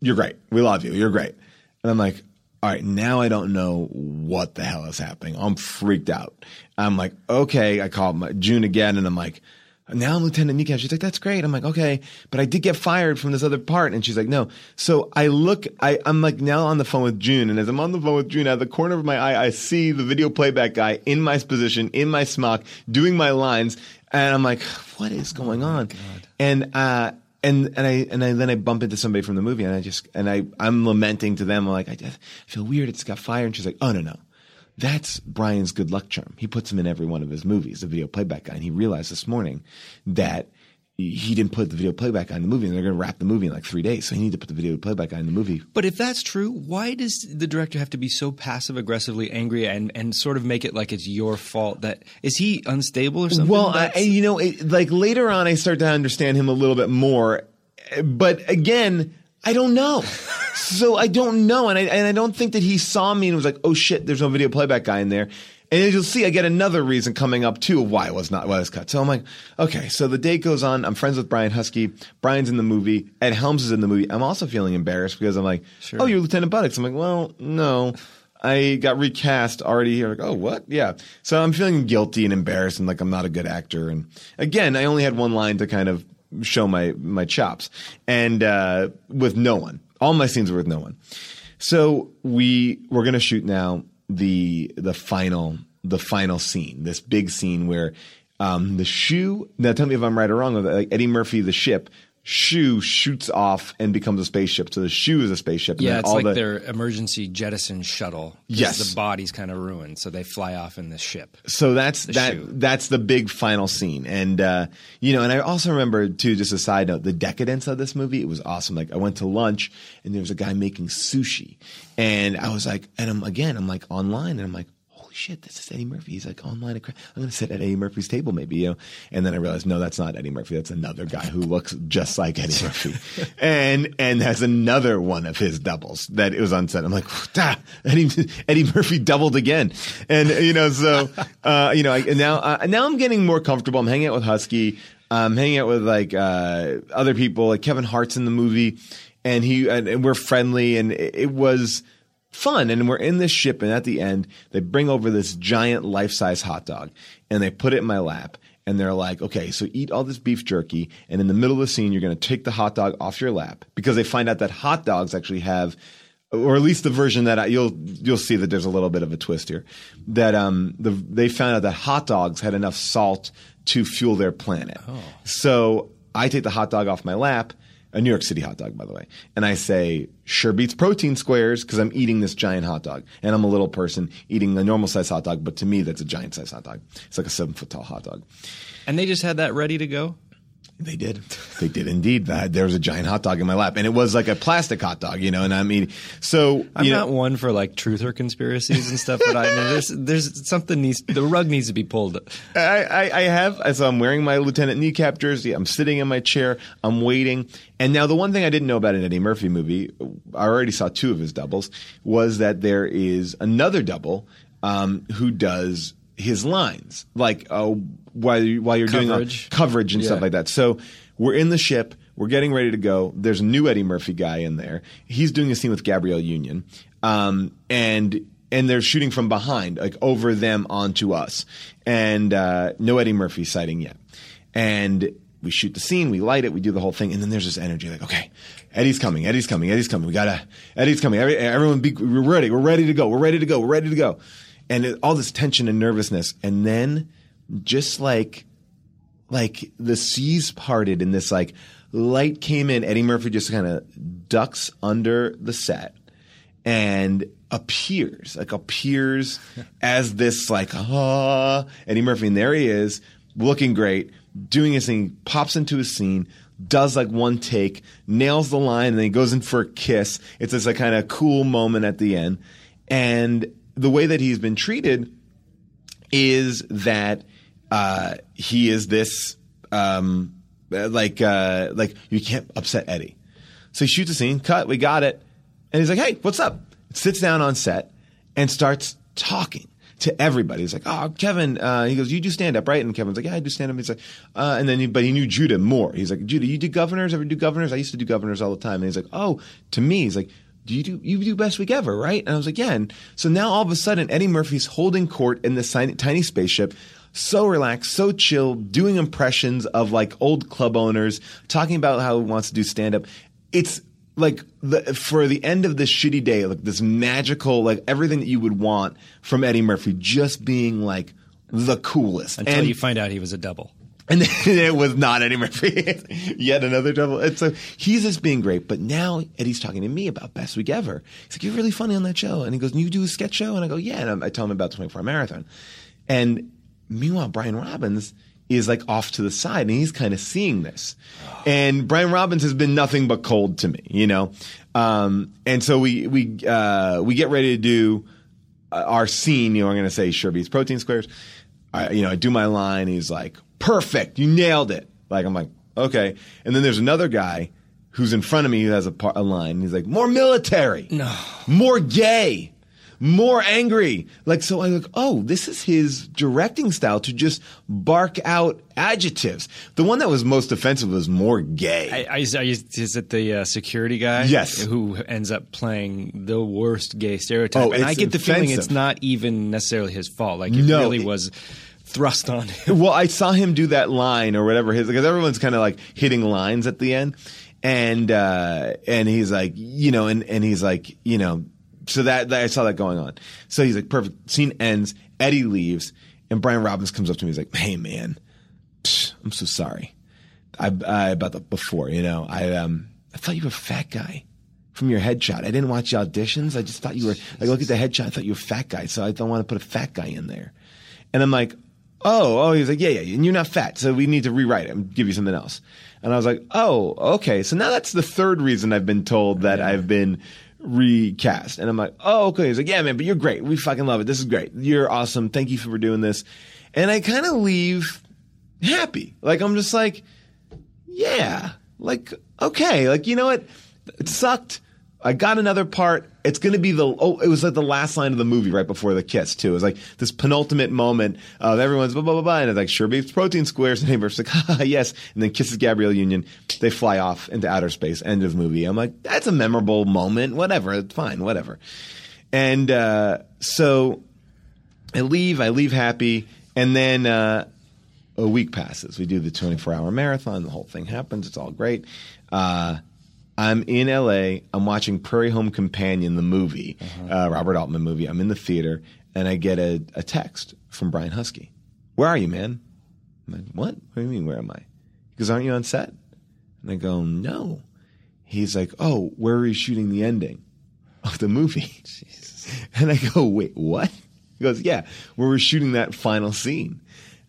Speaker 5: You're great. We love you. You're great. And I'm like, all right, now I don't know what the hell is happening. I'm freaked out. I'm like, okay. I call June again, and I'm like, now I'm Lieutenant Kneecap. She's like, that's great. I'm like, okay, but I did get fired from this other part. And she's like, no. So I look, I, I'm like now on the phone with June. And as I'm on the phone with June, out of the corner of my eye, I see the video playback guy in my position, in my smock, doing my lines. And I'm like, what is going on? and, uh, and and I and I, then I bump into somebody from the movie and I just and I I'm lamenting to them I'm like I feel weird it's got fire and she's like oh no no that's Brian's good luck charm he puts him in every one of his movies the video playback guy and he realized this morning that he didn't put the video playback guy in the movie and they're going to wrap the movie in like three days so he needed to put the video playback guy in the movie
Speaker 3: But if that's true, why does the director have to be so passive aggressively angry and, and sort of make it like it's your fault that is he unstable or something?
Speaker 5: Well, I, you know, it, like later on, I start to understand him a little bit more, but again, I don't know. so I don't know, and I and I don't think that he saw me and was like, "Oh shit, there's no video playback guy in there." And as you'll see, I get another reason coming up too of why it was not why it was cut. So I'm like, okay. So the day goes on. I'm friends with Brian Huskey. Brian's in the movie. Ed Helms is in the movie. I'm also feeling embarrassed because I'm like, oh, you're Lieutenant Buttocks. I'm like, well, no. I got recast already here. Like, oh, what? Yeah. So I'm feeling guilty and embarrassed and like I'm not a good actor. And again, I only had one line to kind of show my my chops, and uh, with no one. All my scenes were with no one. So we we're gonna shoot now the the final the final scene, this big scene where um, the shoe. Now tell me if I'm right or wrong. Eddie Murphy, the ship shoe shoots off and becomes a spaceship. So the shoe is a spaceship. and
Speaker 3: yeah, it's like
Speaker 5: the,
Speaker 3: their emergency jettison shuttle.
Speaker 5: Yes.
Speaker 3: the body's kind of ruined, so they fly off in this ship.
Speaker 5: so that's that
Speaker 3: shoe.
Speaker 5: that's the big final scene and uh you know and i also remember too just a side note the decadence of this movie it was awesome like i went to lunch and there was a guy making sushi and i was like and i'm again i'm like online and i'm like holy shit this is eddie murphy. He's like online i'm gonna sit at eddie murphy's table maybe you know? And then i realized no that's not eddie murphy. That's another guy who looks just like eddie murphy. and and has another one of his doubles that it was on set. I'm like "Ah, eddie, eddie murphy doubled again. And you know so uh you know I, now uh, now i'm getting more comfortable. I'm hanging out with huskey. I'm hanging out with like uh other people like kevin hart's in the movie. And he and, and we're friendly. And it, it was fun. And we're in this ship and at the end they bring over this giant life-size hot dog and they put it in my lap and they're like okay so eat all this beef jerky and in the middle of the scene you're going to take the hot dog off your lap because they find out that hot dogs actually have or at least the version that I, you'll you'll see that there's a little bit of a twist here that um the, they found out that hot dogs had enough salt to fuel their planet. So I take the hot dog off my lap a New York City hot dog, by the way. And I say, sure beats protein squares because I'm eating this giant hot dog. And I'm a little person eating a normal size hot dog, but to me, that's a giant size hot dog. It's like a seven foot tall hot dog.
Speaker 3: And they just had that ready to go.
Speaker 5: They did. They did indeed. Uh, there was a giant hot dog in my lap, and it was like a plastic hot dog, you know. And I mean, so
Speaker 3: I'm
Speaker 5: you
Speaker 3: not
Speaker 5: know,
Speaker 3: one for like truth or conspiracies and stuff, but I mean, there's there's something needs the rug needs to be pulled.
Speaker 5: I, I, I have. So I'm wearing my Lieutenant Kneecap jersey. I'm sitting in my chair. I'm waiting. And now the one thing I didn't know about an Eddie Murphy movie, I already saw two of his doubles, was that there is another double um, who does his lines, like uh, while you- while you're doing
Speaker 3: Coverage.
Speaker 5: uh, coverage and stuff like that. So we're in the ship. We're getting ready to go. There's a new Eddie Murphy guy in there. He's doing a scene with Gabrielle Union, um, and and they're shooting from behind, like over them onto us, and uh, no Eddie Murphy sighting yet. And we shoot the scene, we light it, we do the whole thing, and then there's this energy, like, okay, Eddie's coming, Eddie's coming, Eddie's coming. We gotta, Eddie's coming. Every, everyone, be, we're ready, we're ready to go, we're ready to go, we're ready to go, and it, all this tension and nervousness, and then just like like the seas parted and this like light came in. Eddie Murphy just kind of ducks under the set and appears, like appears as this like ah Eddie Murphy, and there he is, looking great, doing his thing, pops into his scene. Does like one take, nails the line, and then he goes in for a kiss. It's this like kind of cool moment at the end, and the way that he's been treated is that uh, he is this um, like uh, like you can't upset Eddie. So he shoots a scene, cut, we got it, and he's like, "Hey, what's up?" Sits down on set and starts talking to everybody. He's like, "Oh, Kevin," uh, he goes, "You do stand up, right?" And Kevin's like, "Yeah, I do stand up." He's like, uh, and then he, but he knew Judah more. He's like, "Judah, you do governors? Ever do governors? I used to do governors all the time." And he's like, "Oh, to me, he's like." Do you do you do best week ever, right? And I was like, yeah. And so now all of a sudden, Eddie Murphy's holding court in tiny, tiny spaceship, so relaxed, so chill, doing impressions of like old club owners, talking about how he wants to do stand up. It's like the, for the end of this shitty day, like this magical, like everything that you would want from Eddie Murphy, just being like the coolest.
Speaker 3: Until
Speaker 5: and,
Speaker 3: you find out he was a double.
Speaker 5: and then it was not Eddie Murphy. Yet another double. And so he's just being great. But now Eddie's talking to me about Best Week Ever. He's like, You're really funny on that show. And he goes, You do a sketch show? And I go, Yeah. And I tell him about 24 Marathon. And meanwhile, Brian Robbins is like off to the side and he's kind of seeing this. And Brian Robbins has been nothing but cold to me, you know? Um, and so we, we, uh, we get ready to do uh, our scene, you know, I'm going to say beats protein squares. I, you know, I do my line. He's like, perfect. You nailed it. Like, I'm like, okay. And then there's another guy who's in front of me who has a, par- a line. He's like, more military. No. More gay. More angry. Like, so I'm like, oh, this is his directing style to just bark out adjectives. The one that was most offensive was more gay.
Speaker 3: I, I, I, is it the uh, security guy?
Speaker 5: Yes.
Speaker 3: Who ends up playing the worst gay stereotype?
Speaker 5: Oh,
Speaker 3: and I get the feeling it's not even necessarily his fault. Like it
Speaker 5: No,
Speaker 3: really
Speaker 5: it-
Speaker 3: was thrust on him.
Speaker 5: well, I saw him do that line or whatever his because everyone's kind of like hitting lines at the end, and uh, and he's like, you know, and and he's like, you know, so that, that I saw that going on. So he's like, perfect. Scene ends. Eddie leaves, and Brian Robbins comes up to me. He's like, hey man, psh, I'm so sorry. I, I about the before, you know, I um I thought you were a fat guy. From your headshot, I didn't watch the auditions. I just thought you were like, look at the headshot. I thought you were a fat guy, so I don't want to put a fat guy in there. And I'm like, oh, oh, he's like, yeah, yeah, and you're not fat, so we need to rewrite it and give you something else. And I was like, oh, okay. So now that's the third reason I've been told that I've been recast. And I'm like, oh, okay. He's like, yeah, man, but you're great. We fucking love it. This is great. You're awesome. Thank you for doing this. And I kind of leave happy. Like, I'm just like, yeah, like, okay. Like, you know what? It sucked. I got another part. It's going to be the, oh, it was like the last line of the movie right before the kiss, too. It was like this penultimate moment of everyone's blah, blah, blah, blah. And it's like, sure beef's protein squares. And Amber's like, haha, yes. And then kisses Gabrielle Union. They fly off into outer space. End of movie. I'm like, that's a memorable moment. Whatever. It's fine. Whatever. And, uh, so I leave. I leave happy. And then, uh, a week passes. We do the 24 hour marathon. The whole thing happens. It's all great. Uh, I'm in LA. I'm watching Prairie Home Companion, the movie, uh, Robert Altman movie. I'm in the theater and I get a, a text from Brian Huskey. Where are you, man? I'm like, what? What do you mean, where am I? He goes, aren't you on set? And I go, no. He's like, oh, where are you shooting the ending of the movie? And I go, wait, what? He goes, yeah, where we're shooting that final scene.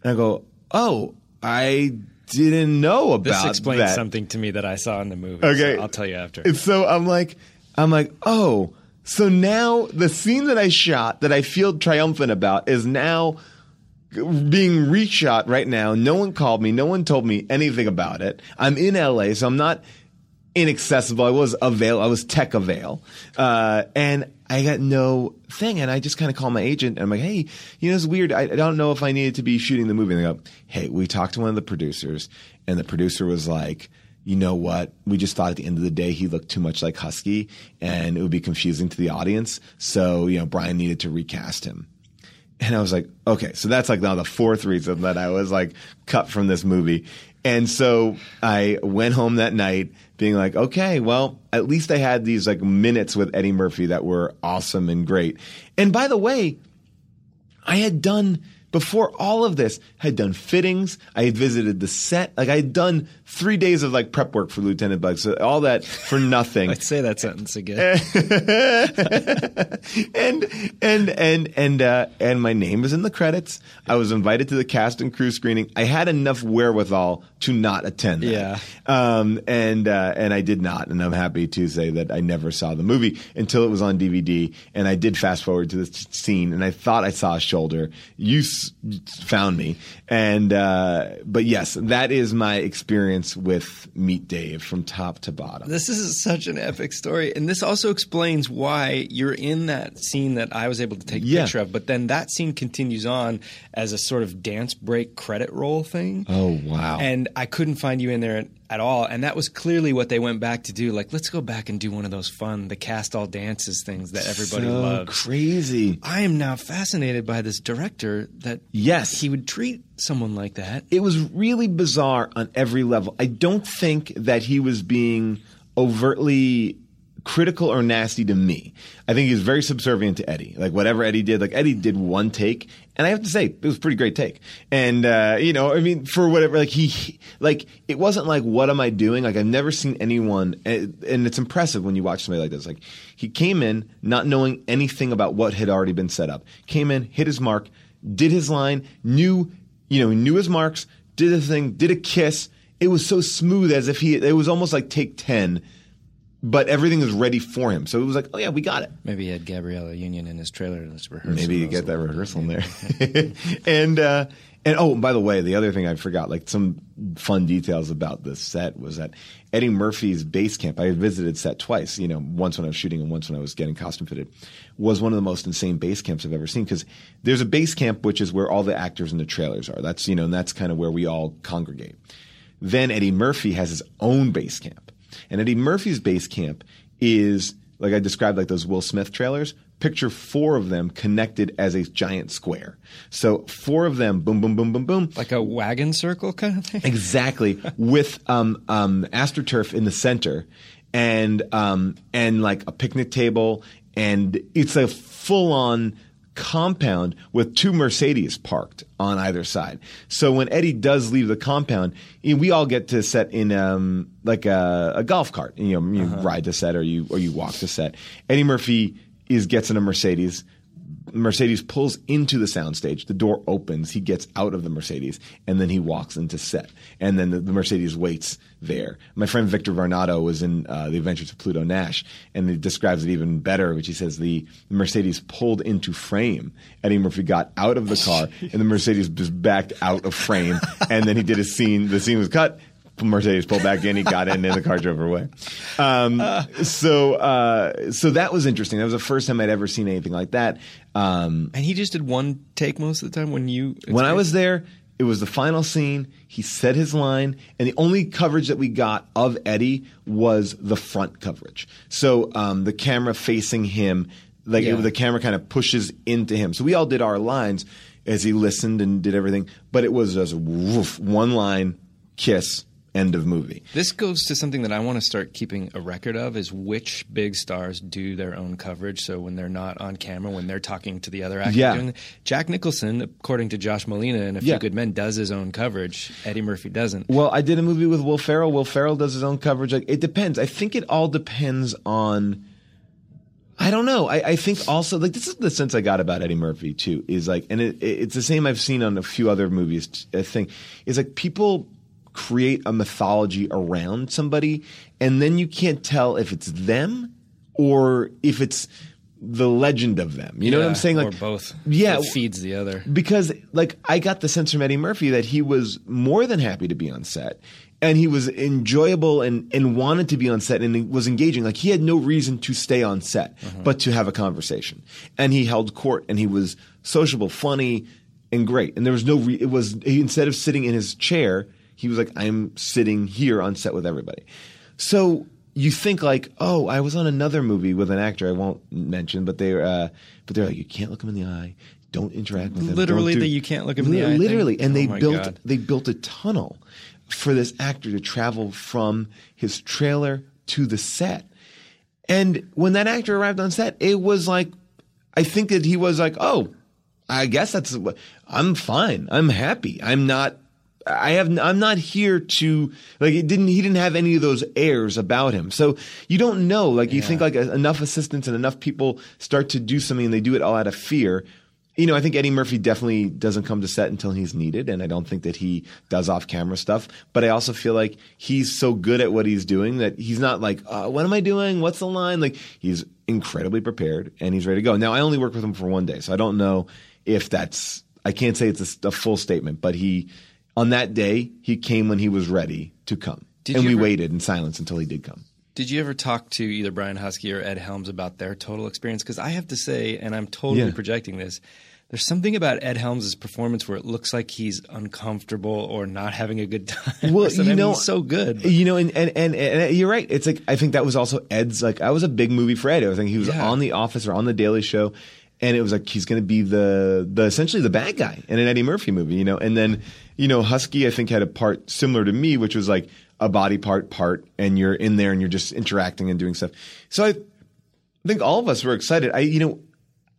Speaker 5: And I go, oh, I didn't know about.
Speaker 3: This explains
Speaker 5: that.
Speaker 3: something to me that I saw in the movie.
Speaker 5: Okay.
Speaker 3: so I'll tell you after.
Speaker 5: And so I'm like, I'm like, oh, so now the scene that I shot that I feel triumphant about is now being reshot right now. No one called me. No one told me anything about it. I'm in LA, so I'm not inaccessible. I was avail. I was tech avail, uh, and I got no thing. And I just kind of called my agent. And I'm like, hey, you know, it's weird. I, I don't know if I needed to be shooting the movie. And they go, hey, we talked to one of the producers, and the producer was like. You know what? We just thought at the end of the day he looked too much like Huskey and it would be confusing to the audience. So, you know, Brian needed to recast him. And I was like, okay, so that's like now the fourth reason that I was like cut from this movie. And so I went home that night being like, okay, well, at least I had these like minutes with Eddie Murphy that were awesome and great. And by the way, I had done before all of this, I had done fittings. I had visited the set. Like I had done three days of like prep work for Lieutenant Bug. So all that for nothing.
Speaker 3: I'd say that sentence again.
Speaker 5: and and and and uh, and my name is in the credits. I was invited to the cast and crew screening. I had enough wherewithal to not attend. That.
Speaker 3: Yeah.
Speaker 5: Um. And uh, and I did not, and I'm happy to say that I never saw the movie until it was on DVD. And I did fast forward to this scene, and I thought I saw a shoulder. You found me, and uh, but yes, that is my experience with Meet Dave from top to bottom.
Speaker 3: This is such an epic story, and this also explains why you're in that scene that I was able to take a
Speaker 5: Yeah.
Speaker 3: picture of. But then that scene continues on as a sort of dance break credit roll thing.
Speaker 5: Oh wow!
Speaker 3: And I couldn't find you in there at all. And that was clearly what they went back to do. Like, let's go back and do one of those fun, the cast all dances things that everybody
Speaker 5: so
Speaker 3: loves.
Speaker 5: Crazy.
Speaker 3: I am now fascinated by this director that
Speaker 5: Yes.
Speaker 3: he would treat someone like that.
Speaker 5: it was really bizarre on every level. I don't think that he was being overtly critical or nasty to me. I think he was very subservient to Eddie. Like whatever Eddie did, like Eddie did one take, and I have to say it was a pretty great take. And uh, you know, I mean, for whatever, like he, like it wasn't like what am I doing? Like I've never seen anyone, and it's impressive when you watch somebody like this. Like he came in not knowing anything about what had already been set up. Came in, hit his mark, did his line, knew you know, knew his marks, did a thing, did a kiss. It was so smooth as if he, it was almost like take 10, but everything was ready for him. So it was like, oh yeah, we got it.
Speaker 3: Maybe he had Gabrielle Union in his trailer in his rehearsal.
Speaker 5: Maybe you get that rehearsal in there. and, uh, and oh, by the way, the other thing I forgot, like some fun details about the set was that Eddie Murphy's base camp, I visited set twice, you know, once when I was shooting and once when I was getting costume fitted, was one of the most insane base camps I've ever seen. Cause there's a base camp, which is where all the actors in the trailers are. That's, you know, and that's kind of where we all congregate. Then Eddie Murphy has his own base camp. And Eddie Murphy's base camp is, like I described, like those Will Smith trailers. Picture four of them connected as a giant square. So four of them, boom, boom, boom, boom, boom.
Speaker 3: Like a wagon circle kind of thing?
Speaker 5: Exactly, with um, um, astroturf in the center, and um, and like a picnic table, and it's a full-on compound with two Mercedes parked on either side. So when Eddie does leave the compound, we all get to set in um, like a, a golf cart. You know, you ride to set or you or you walk to set. Eddie Murphy is gets in a Mercedes. Mercedes pulls into the soundstage. The door opens. He gets out of the Mercedes, and then he walks into set. And then the, the Mercedes waits there. My friend Victor Varnado was in uh, The Adventures of Pluto Nash, and he describes it even better, which he says the Mercedes pulled into frame. Eddie Murphy got out of the car, and the Mercedes just backed out of frame. And then he did a scene. The scene was cut. Mercedes pulled back in. He got in, and the car drove away. Um, so, uh, so that was interesting. That was the first time I'd ever seen anything like that. Um,
Speaker 3: And he just did one take most of the time when you.
Speaker 5: when I was there, it was the final scene. He said his line, and the only coverage that we got of Eddie was the front coverage. So um, the camera facing him, like
Speaker 3: Yeah.
Speaker 5: it, the camera kind of pushes into him. So we all did our lines as he listened and did everything, but it was just woof, one line, kiss, end of movie.
Speaker 3: This goes to something that I want to start keeping a record of is which big stars do their own coverage. So when they're not on camera, when they're talking to the other actor,
Speaker 5: Yeah.
Speaker 3: Jack Nicholson, according to Josh Malina and A Few
Speaker 5: Yeah.
Speaker 3: Good Men, does his own coverage. Eddie Murphy doesn't.
Speaker 5: Well, I did a movie with Will Ferrell. Will Ferrell does his own coverage. Like it depends. I think it all depends on. I don't know. I, I think also like this is the sense I got about Eddie Murphy too. Is like, and it, it's the same I've seen on a few other movies. I uh, think is like people create a mythology around somebody, and then you can't tell if it's them or if it's the legend of them. You know what I'm saying?
Speaker 3: or
Speaker 5: Like
Speaker 3: both.
Speaker 5: Yeah,
Speaker 3: It feeds the other.
Speaker 5: because like I got the sense from Eddie Murphy that he was more than happy to be on set and he was enjoyable and and wanted to be on set and was engaging like he had no reason to stay on set uh-huh. but to have a conversation and he held court and he was sociable funny and great and there was no re- it was he, instead of sitting in his chair he was like I'm sitting here on set with everybody so you think like, oh, I was on another movie with an actor I won't mention, but they uh, but they're like, you can't look him in the eye, don't interact with him,
Speaker 3: Literally
Speaker 5: don't
Speaker 3: you can't look him in the eye thing?
Speaker 5: Literally, and
Speaker 3: Oh
Speaker 5: they built
Speaker 3: God.
Speaker 5: they built a tunnel for this actor to travel from his trailer to the set. And when that actor arrived on set, it was like, I think that he was like, oh, I guess that's, I'm fine. I'm happy. I'm not, I have, I'm not here to, like, it didn't, he didn't have any of those airs about him. So you don't know, like, you think like enough assistants and enough people start to do something and they do it all out of fear. You know, I think Eddie Murphy definitely doesn't come to set until he's needed, and I don't think that he does off camera stuff. But I also feel like he's so good at what he's doing that he's not like, uh, what am I doing? What's the line? Like, he's incredibly prepared and he's ready to go. Now, I only work with him for one day, so I don't know if that's, I can't say it's a, a full statement, but he, on that day, he came when he was ready to come.
Speaker 3: Did
Speaker 5: and we
Speaker 3: ever-
Speaker 5: waited in silence until he did come.
Speaker 3: Did you ever talk to either Brian Huskey or Ed Helms about their total experience? Because I have to say, and I'm totally
Speaker 5: Yeah.
Speaker 3: projecting this, there's something about Ed Helms' performance where it looks like he's uncomfortable or not having a good time.
Speaker 5: Well, you know,
Speaker 3: he's so good.
Speaker 5: You know, and, and and and you're right. It's like I think that was also Ed's. Like I was a big movie for Ed. I was think he was
Speaker 3: Yeah.
Speaker 5: on The Office or on The Daily Show, and it was like he's going to be the the essentially the bad guy in an Eddie Murphy movie. You know, and then you know Huskey I think had a part similar to me, which was like a body part part, and you're in there and you're just interacting and doing stuff. So I think all of us were excited. I you know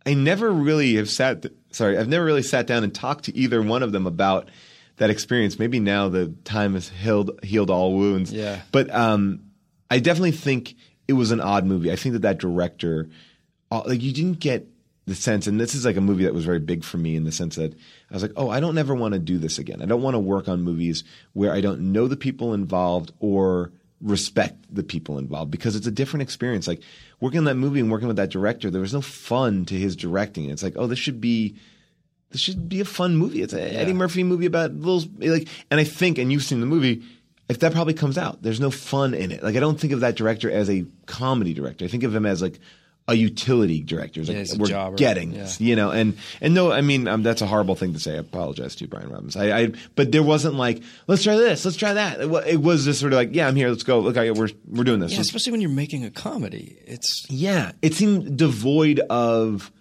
Speaker 5: I never really have sat. Sorry, I've never really sat down and talked to either one of them about that experience. Maybe now the time has healed healed all wounds.
Speaker 3: Yeah.
Speaker 5: But um, I definitely think it was an odd movie. I think that that director, uh, like, you didn't get the sense, and this is like a movie that was very big for me in the sense that I was like, oh, I don't ever want to do this again. I don't want to work on movies where I don't know the people involved or respect the people involved because it's a different experience. Like working on that movie and working with that director, there was no fun to his directing. It's like, oh, this should be this should be a fun movie. It's an Eddie Murphy movie about little like, and I think, and you've seen the movie. If that probably comes out, there's no fun in it. Like I don't think of that director as a comedy director. I think of him as like a utility director. Like
Speaker 3: Yeah,
Speaker 5: we're getting
Speaker 3: Yeah.
Speaker 5: this, you know. And and no, I mean um, that's a horrible thing to say. I apologize to you, Brian Robbins. I, I but there wasn't like let's try this, let's try that. It, was just sort of like yeah, I'm here, let's go. Look, I, we're we're doing this.
Speaker 3: yeah, especially when you're making a comedy. It's
Speaker 5: yeah, it seemed devoid of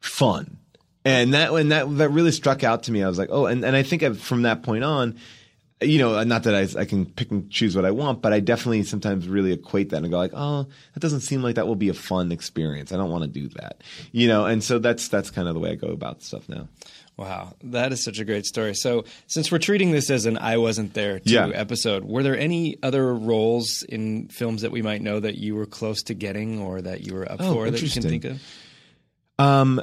Speaker 5: fun, and that and that that really struck out to me. I was like, oh, and and I think I've, from that point on, you know, not that I I can pick and choose what I want, but I definitely sometimes really equate that and go like, oh, that doesn't seem like that will be a fun experience. I don't want to do that, you know, and so that's that's kind of the way I go about stuff now.
Speaker 3: wow, that is such a great story. So, since we're treating this as an "I wasn't there"
Speaker 5: Yeah.
Speaker 3: episode, were there any other roles in films that we might know that you were close to getting or that you were up
Speaker 5: Oh,
Speaker 3: for that you can think of?
Speaker 5: Um,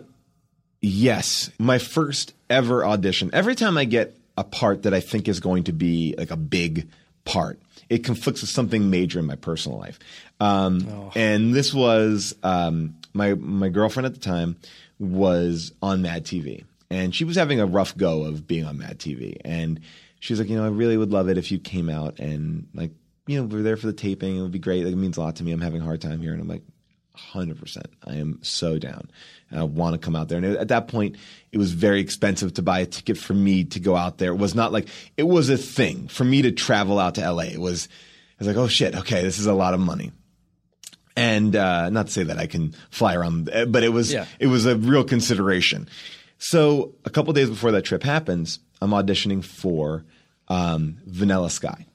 Speaker 5: yes, my first ever audition. Every time I get a part that I think is going to be like a big part, it conflicts with something major in my personal life. Um, and this was um, my my girlfriend at the time was on Mad TV, and she was having a rough go of being on Mad TV, and she was like, you know, I really would love it if you came out and like, you know, we're there for the taping. It would be great. Like, it means a lot to me. I'm having a hard time here, and I'm like, hundred percent. I am so down. I want to come out there. And at that point, it was very expensive to buy a ticket for me to go out there. It was not like it was a thing for me to travel out to LA. It was. I was like, oh shit, okay, this is a lot of money. And uh, not to say that I can fly around, uh, but it was
Speaker 3: Yeah.
Speaker 5: it was a real consideration. So a couple days before that trip happens, I'm auditioning for um, Vanilla Sky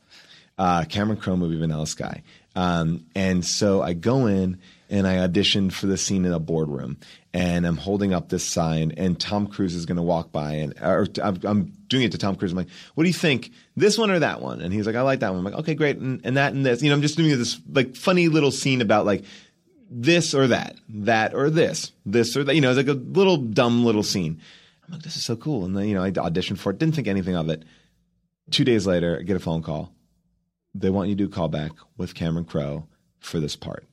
Speaker 5: uh, Cameron Crowe movie Vanilla Sky. Um, and so I go in and I auditioned for the scene in a boardroom, and I'm holding up this sign, and Tom Cruise is going to walk by, and or I'm, doing it to Tom Cruise. I'm like, "What do you think? This one or that one?" And he's like, "I like that one." I'm like, "Okay, great." And, and that and this, you know, I'm just doing this like funny little scene about like this or that, that or this, this or that. You know, it's like a little dumb little scene. I'm like, this is so cool. And then, you know, I auditioned for it, didn't think anything of it. Two days later, I get a phone call. They want you to do a callback with Cameron Crowe for this part.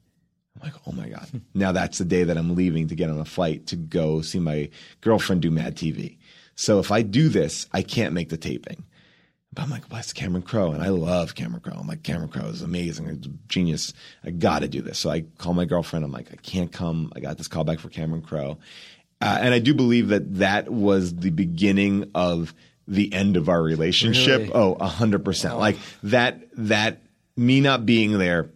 Speaker 5: I'm like, oh my God. now that's the day that I'm leaving to get on a flight to go see my girlfriend do Mad TV. So if I do this, I can't make the taping. But I'm like, what's Cameron Crowe? And I love Cameron Crowe. I'm like, Cameron Crowe is amazing. He's a genius. I got to do this. So I call my girlfriend. I'm like, I can't come. I got this call back for Cameron Crowe. Uh, and I do believe that that was the beginning of the end of our relationship.
Speaker 3: Really?
Speaker 5: Oh, a hundred percent. Like that, that me not being there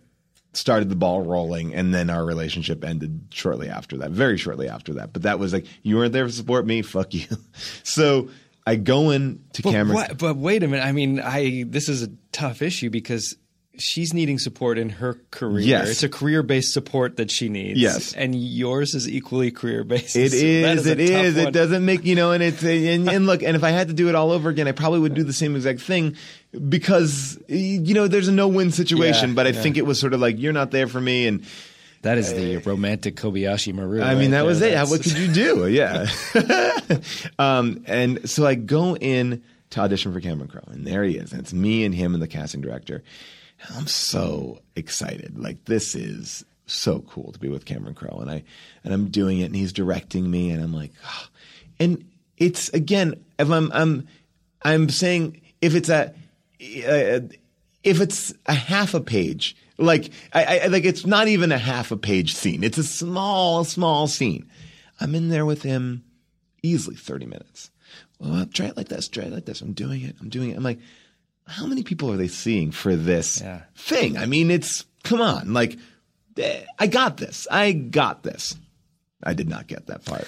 Speaker 5: started the ball rolling and then our relationship ended shortly after that, very shortly after that. But that was like, you weren't there to support me. Fuck you. so I go in to
Speaker 3: But,
Speaker 5: Cameron.
Speaker 3: what, but wait a minute. I mean, I this is a tough issue because she's needing support in her career.
Speaker 5: Yes.
Speaker 3: It's a career based support that she needs.
Speaker 5: Yes.
Speaker 3: And yours is equally career based.
Speaker 5: It is. It is. It doesn't make you know, and it's and, and look, and if I had to do it all over again, I probably would do the same exact thing because you know there's a no-win situation.
Speaker 3: Yeah,
Speaker 5: but I
Speaker 3: yeah.
Speaker 5: think it was sort of like you're not there for me, and
Speaker 3: That is the romantic Kobayashi Maru.
Speaker 5: I mean
Speaker 3: right
Speaker 5: that was
Speaker 3: there.
Speaker 5: it. How- What could you do? Yeah. um, and so I go in to audition for Cameron Crowe, and there he is. And it's me and him and the casting director. I'm so excited. Like this is so cool to be with Cameron Crowe, and I and I'm doing it, and he's directing me, and I'm like, "Ah." and it's again, if I'm I'm I'm saying if it's a uh, if it's a half a page, like I, I like it's not even a half a page scene. It's a small, small scene. I'm in there with him easily 30 minutes. Well, try it like this, try it like this. I'm doing it. I'm doing it. I'm like, how many people are they seeing for this
Speaker 3: Yeah.
Speaker 5: thing? I mean, it's come on, like eh, I got this. I got this. I did not get that part.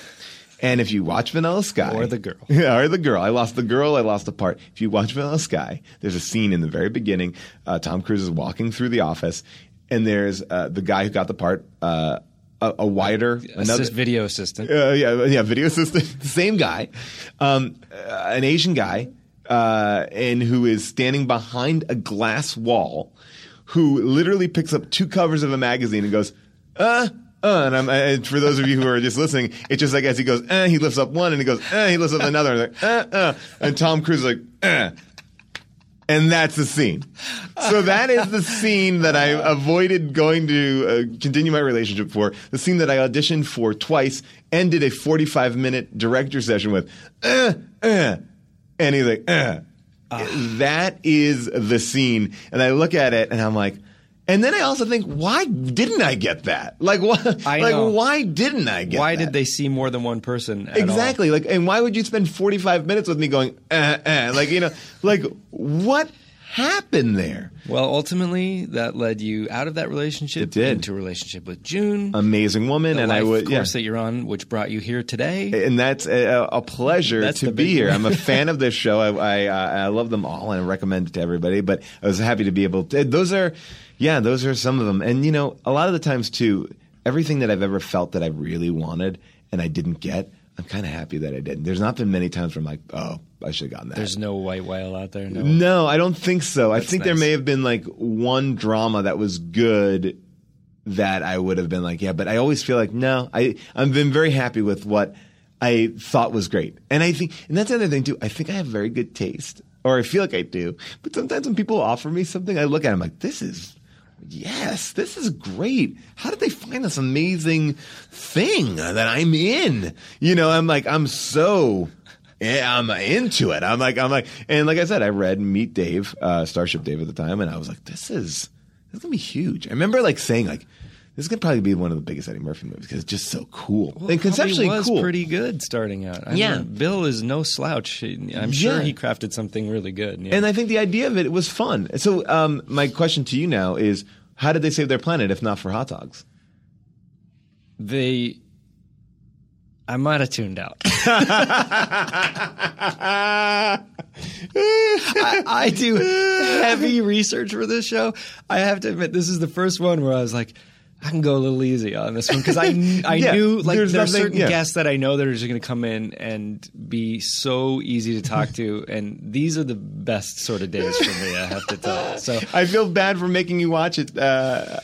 Speaker 5: And if you watch Vanilla Sky,
Speaker 3: Or the girl.
Speaker 5: yeah, or the girl. I lost the girl. I lost the part. If you watch Vanilla Sky, there's a scene in the very beginning. Uh, Tom Cruise is walking through the office, and there's uh, the guy who got the part, uh, a, a wider,
Speaker 3: Assist, video assistant.
Speaker 5: uh, yeah, yeah, video assistant, same guy, um, uh, an Asian guy, uh, and who is standing behind a glass wall, who literally picks up two covers of a magazine and goes, uh. Uh, and, I'm, and for those of you who are just listening, it's just like as he goes, eh, he lifts up one and he goes, eh, he lifts up another, and, like, uh, uh, and Tom Cruise is like, eh. And that's the scene. So that is the scene that I avoided going to uh, continue my relationship for. The scene that I auditioned for twice and did a 45 minute director session with. Uh, uh, and he's like, uh. That is the scene. And I look at it and I'm like, and then I also think, why didn't I get that? Like?
Speaker 3: I
Speaker 5: like, why didn't I get
Speaker 3: Why
Speaker 5: that?
Speaker 3: did they see more than one person? at all?
Speaker 5: Exactly. Like, and why would you spend 45 minutes with me going, eh, eh? Like, you know, like, what happened there?
Speaker 3: Well, ultimately, that led you out of that relationship
Speaker 5: It did.
Speaker 3: into a relationship with June.
Speaker 5: Amazing woman. and I would, yeah.
Speaker 3: course that you're on, which brought you here today.
Speaker 5: And that's a, a pleasure
Speaker 3: That's
Speaker 5: to be here. I'm a fan of this show. I, I, uh, I love them all and I recommend it to everybody. But I was happy to be able to. Those are, yeah, those are some of them. And you know, a lot of the times too, everything that I've ever felt that I really wanted and I didn't get, I'm kind of happy that I didn't. There's not been many times where I'm like, oh, I should have gotten that.
Speaker 3: There's no white whale out there. No.
Speaker 5: No, I don't think so. I think there may have been like one drama that was good that I would have been like, yeah, but I always feel like no, I I've been very happy with what I thought was great. And I think and that's the other thing too. I think I have very good taste. Or I feel like I do. But sometimes when people offer me something, I look at them like, this is Yes, this is great. How did they find this amazing thing that I'm in? You know, I'm like, I'm so, yeah, I'm into it. I'm like, I'm like, and like I said, I read Meet Dave, uh, Starship Dave at the time, and I was like, this is, this is gonna be huge. I remember like saying like, this is gonna probably be one of the biggest Eddie Murphy movies because it's just so cool
Speaker 3: Well,
Speaker 5: and conceptually
Speaker 3: was
Speaker 5: cool.
Speaker 3: pretty good starting out. I
Speaker 5: Yeah.
Speaker 3: mean, Bill is no slouch. I'm sure
Speaker 5: Yeah.
Speaker 3: he crafted something really good. yeah.
Speaker 5: And I think the idea of it was fun. So, um, my question to you now is, how did they save their planet if not for hot dogs?
Speaker 3: they, I might have tuned out. I, I do heavy research for this show. I have to admit, this is the first one where I was like, I can go a little easy on this one because I I
Speaker 5: Yeah,
Speaker 3: knew like
Speaker 5: there's
Speaker 3: there's
Speaker 5: nothing-
Speaker 3: certain
Speaker 5: yeah.
Speaker 3: guests that I know that are just going to come in and be so easy to talk to, and these are the best sort of days for me. I have to tell. So
Speaker 5: I feel bad for making you watch it. Uh,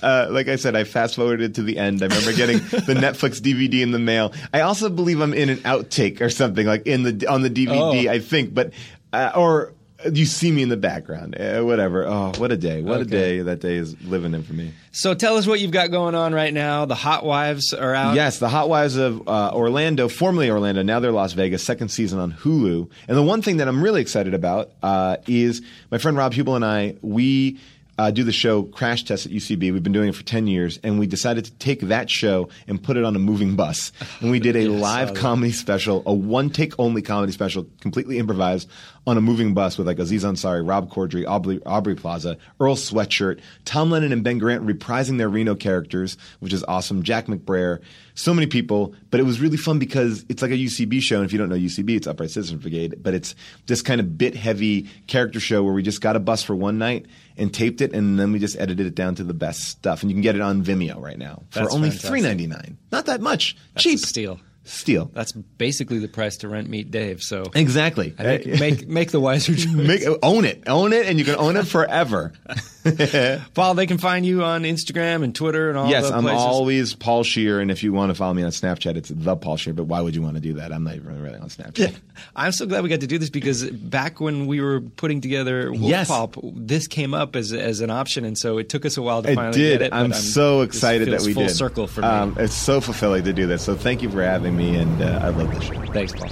Speaker 5: uh, like I said, I fast forwarded to the end. I remember getting the Netflix DVD in the mail. I also believe I'm in an outtake or something like in the on the DVD.
Speaker 3: Oh.
Speaker 5: I think, but uh, or You see me in the background. Uh, whatever. Oh, what a day. What a day that day is living in for me.
Speaker 3: So tell us what you've got going on right now. The Hot Wives are out.
Speaker 5: Yes, the Hot Wives of uh, Orlando, formerly Orlando, now they're Las Vegas, second season on Hulu. And the one thing that I'm really excited about uh, is my friend Rob Huebel and I, we uh, do the show Crash Test at UCB. We've been doing it for 10 years, and we decided to take that show and put it on a moving bus. And we did a live comedy special, a one take only comedy special, completely improvised on a moving bus with like Aziz Ansari, Rob Corddry, Aubrey, Aubrey Plaza, Earl Sweatshirt, Tom Lennon and Ben Garant reprising their Reno characters, which is awesome. Jack McBrayer, so many people. But it was really fun because it's like a UCB show. And if you don't know UCB, it's Upright Citizens Brigade. But it's this kind of bit heavy character show where we just got a bus for one night and taped it, and then we just edited it down to the best stuff. And you can get it on Vimeo right now for
Speaker 3: That's
Speaker 5: only
Speaker 3: fantastic.
Speaker 5: three ninety nine. Not that much.
Speaker 3: That's
Speaker 5: Cheap.
Speaker 3: a steal.
Speaker 5: Steal.
Speaker 3: That's basically the price to rent Meet Dave. So
Speaker 5: Exactly.
Speaker 3: I think make make the wiser choice.
Speaker 5: Make, own it. Own it, and you can own it forever.
Speaker 3: Paul, they can find you on Instagram and Twitter and all
Speaker 5: yes,
Speaker 3: the
Speaker 5: I'm
Speaker 3: places.
Speaker 5: always Paul Scheer, and if you want to follow me on Snapchat, it's the Paul Scheer. But why would you want to do that? I'm not even really on Snapchat.
Speaker 3: I'm so glad we got to do this because back when we were putting together Wolf
Speaker 5: Yes.
Speaker 3: Pop, this came up as as an option, and so it took us a while to
Speaker 5: It
Speaker 3: finally
Speaker 5: did.
Speaker 3: get it. but
Speaker 5: I'm, so excited that we
Speaker 3: full
Speaker 5: did.
Speaker 3: circle for me.
Speaker 5: Um, it's so fulfilling to do this. So thank you for having me, and uh, I love this show.
Speaker 3: Thanks, Paul.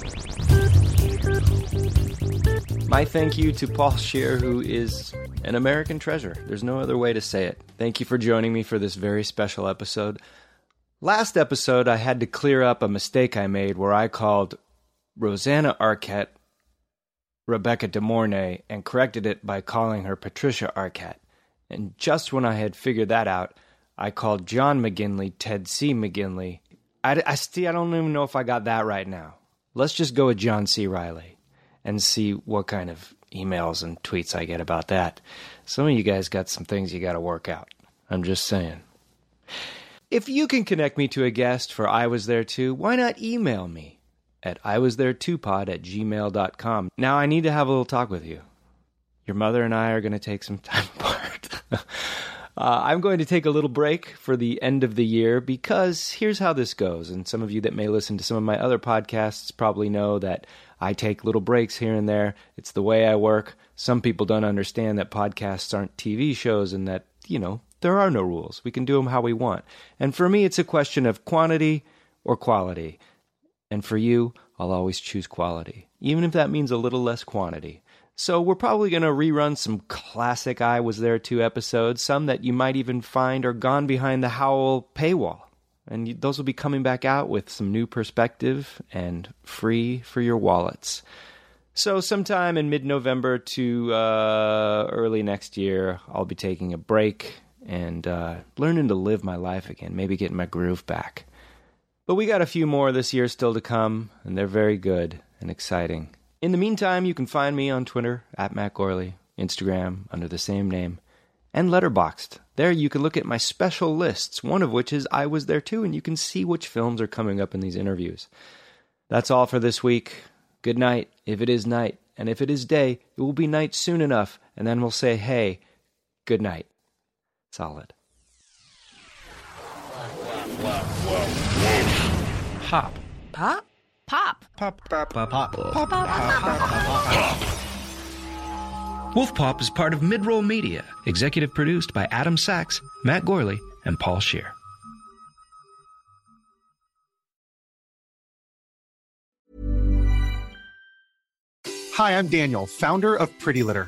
Speaker 3: My thank you to Paul Scheer, who is an American treasure. There's no other way to say it. Thank you for joining me for this very special episode. Last episode, I had to clear up a mistake I made where I called Rosanna Arquette Rebecca De Mornay and corrected it by calling her Patricia Arquette. And just when I had figured that out, I called John McGinley Ted C. McGinley. I, I, see, I don't even know if I got that right now. Let's just go with John C. Reilly and see what kind of emails and tweets I get about that. Some of you guys got some things you got to work out. I'm just saying. If you can connect me to a guest for I Was There Too, why not email me at I Was There Too pod at gmail.com. Now I need to have a little talk with you. Your mother and I are going to take some time apart. Uh, I'm going to take a little break for the end of the year because here's how this goes. And some of you that may listen to some of my other podcasts probably know that I take little breaks here and there. It's the way I work. Some people don't understand that podcasts aren't TV shows and that, you know, there are no rules. We can do them how we want. And for me, it's a question of quantity or quality. And for you, I'll always choose quality, even if that means a little less quantity. So we're probably going to rerun some classic I Was There Too episodes, some that you might even find are gone behind the Howl paywall. And those will be coming back out with some new perspective and free for your wallets. So, sometime in mid November to uh, early next year, I'll be taking a break and uh, learning to live my life again, maybe getting my groove back. But we got a few more this year still to come, and they're very good and exciting. In the meantime, you can find me on Twitter at Matt Gorley, Instagram under the same name, and Letterboxd. There you can look at my special lists, one of which is I Was There Too, and you can see which films are coming up in these interviews. That's all for this week. Good night, if it is night, and if it is day, it will be night soon enough, and then we'll say, hey, good night. Solid. Pop.
Speaker 6: Pop? Pop. Pop pop pop pop.
Speaker 3: Wolf Pop is part of Midroll Media, executive produced by Adam Sachs, Matt Gorley, and Paul Scheer.
Speaker 7: Hi, I'm Daniel, founder of Pretty Litter.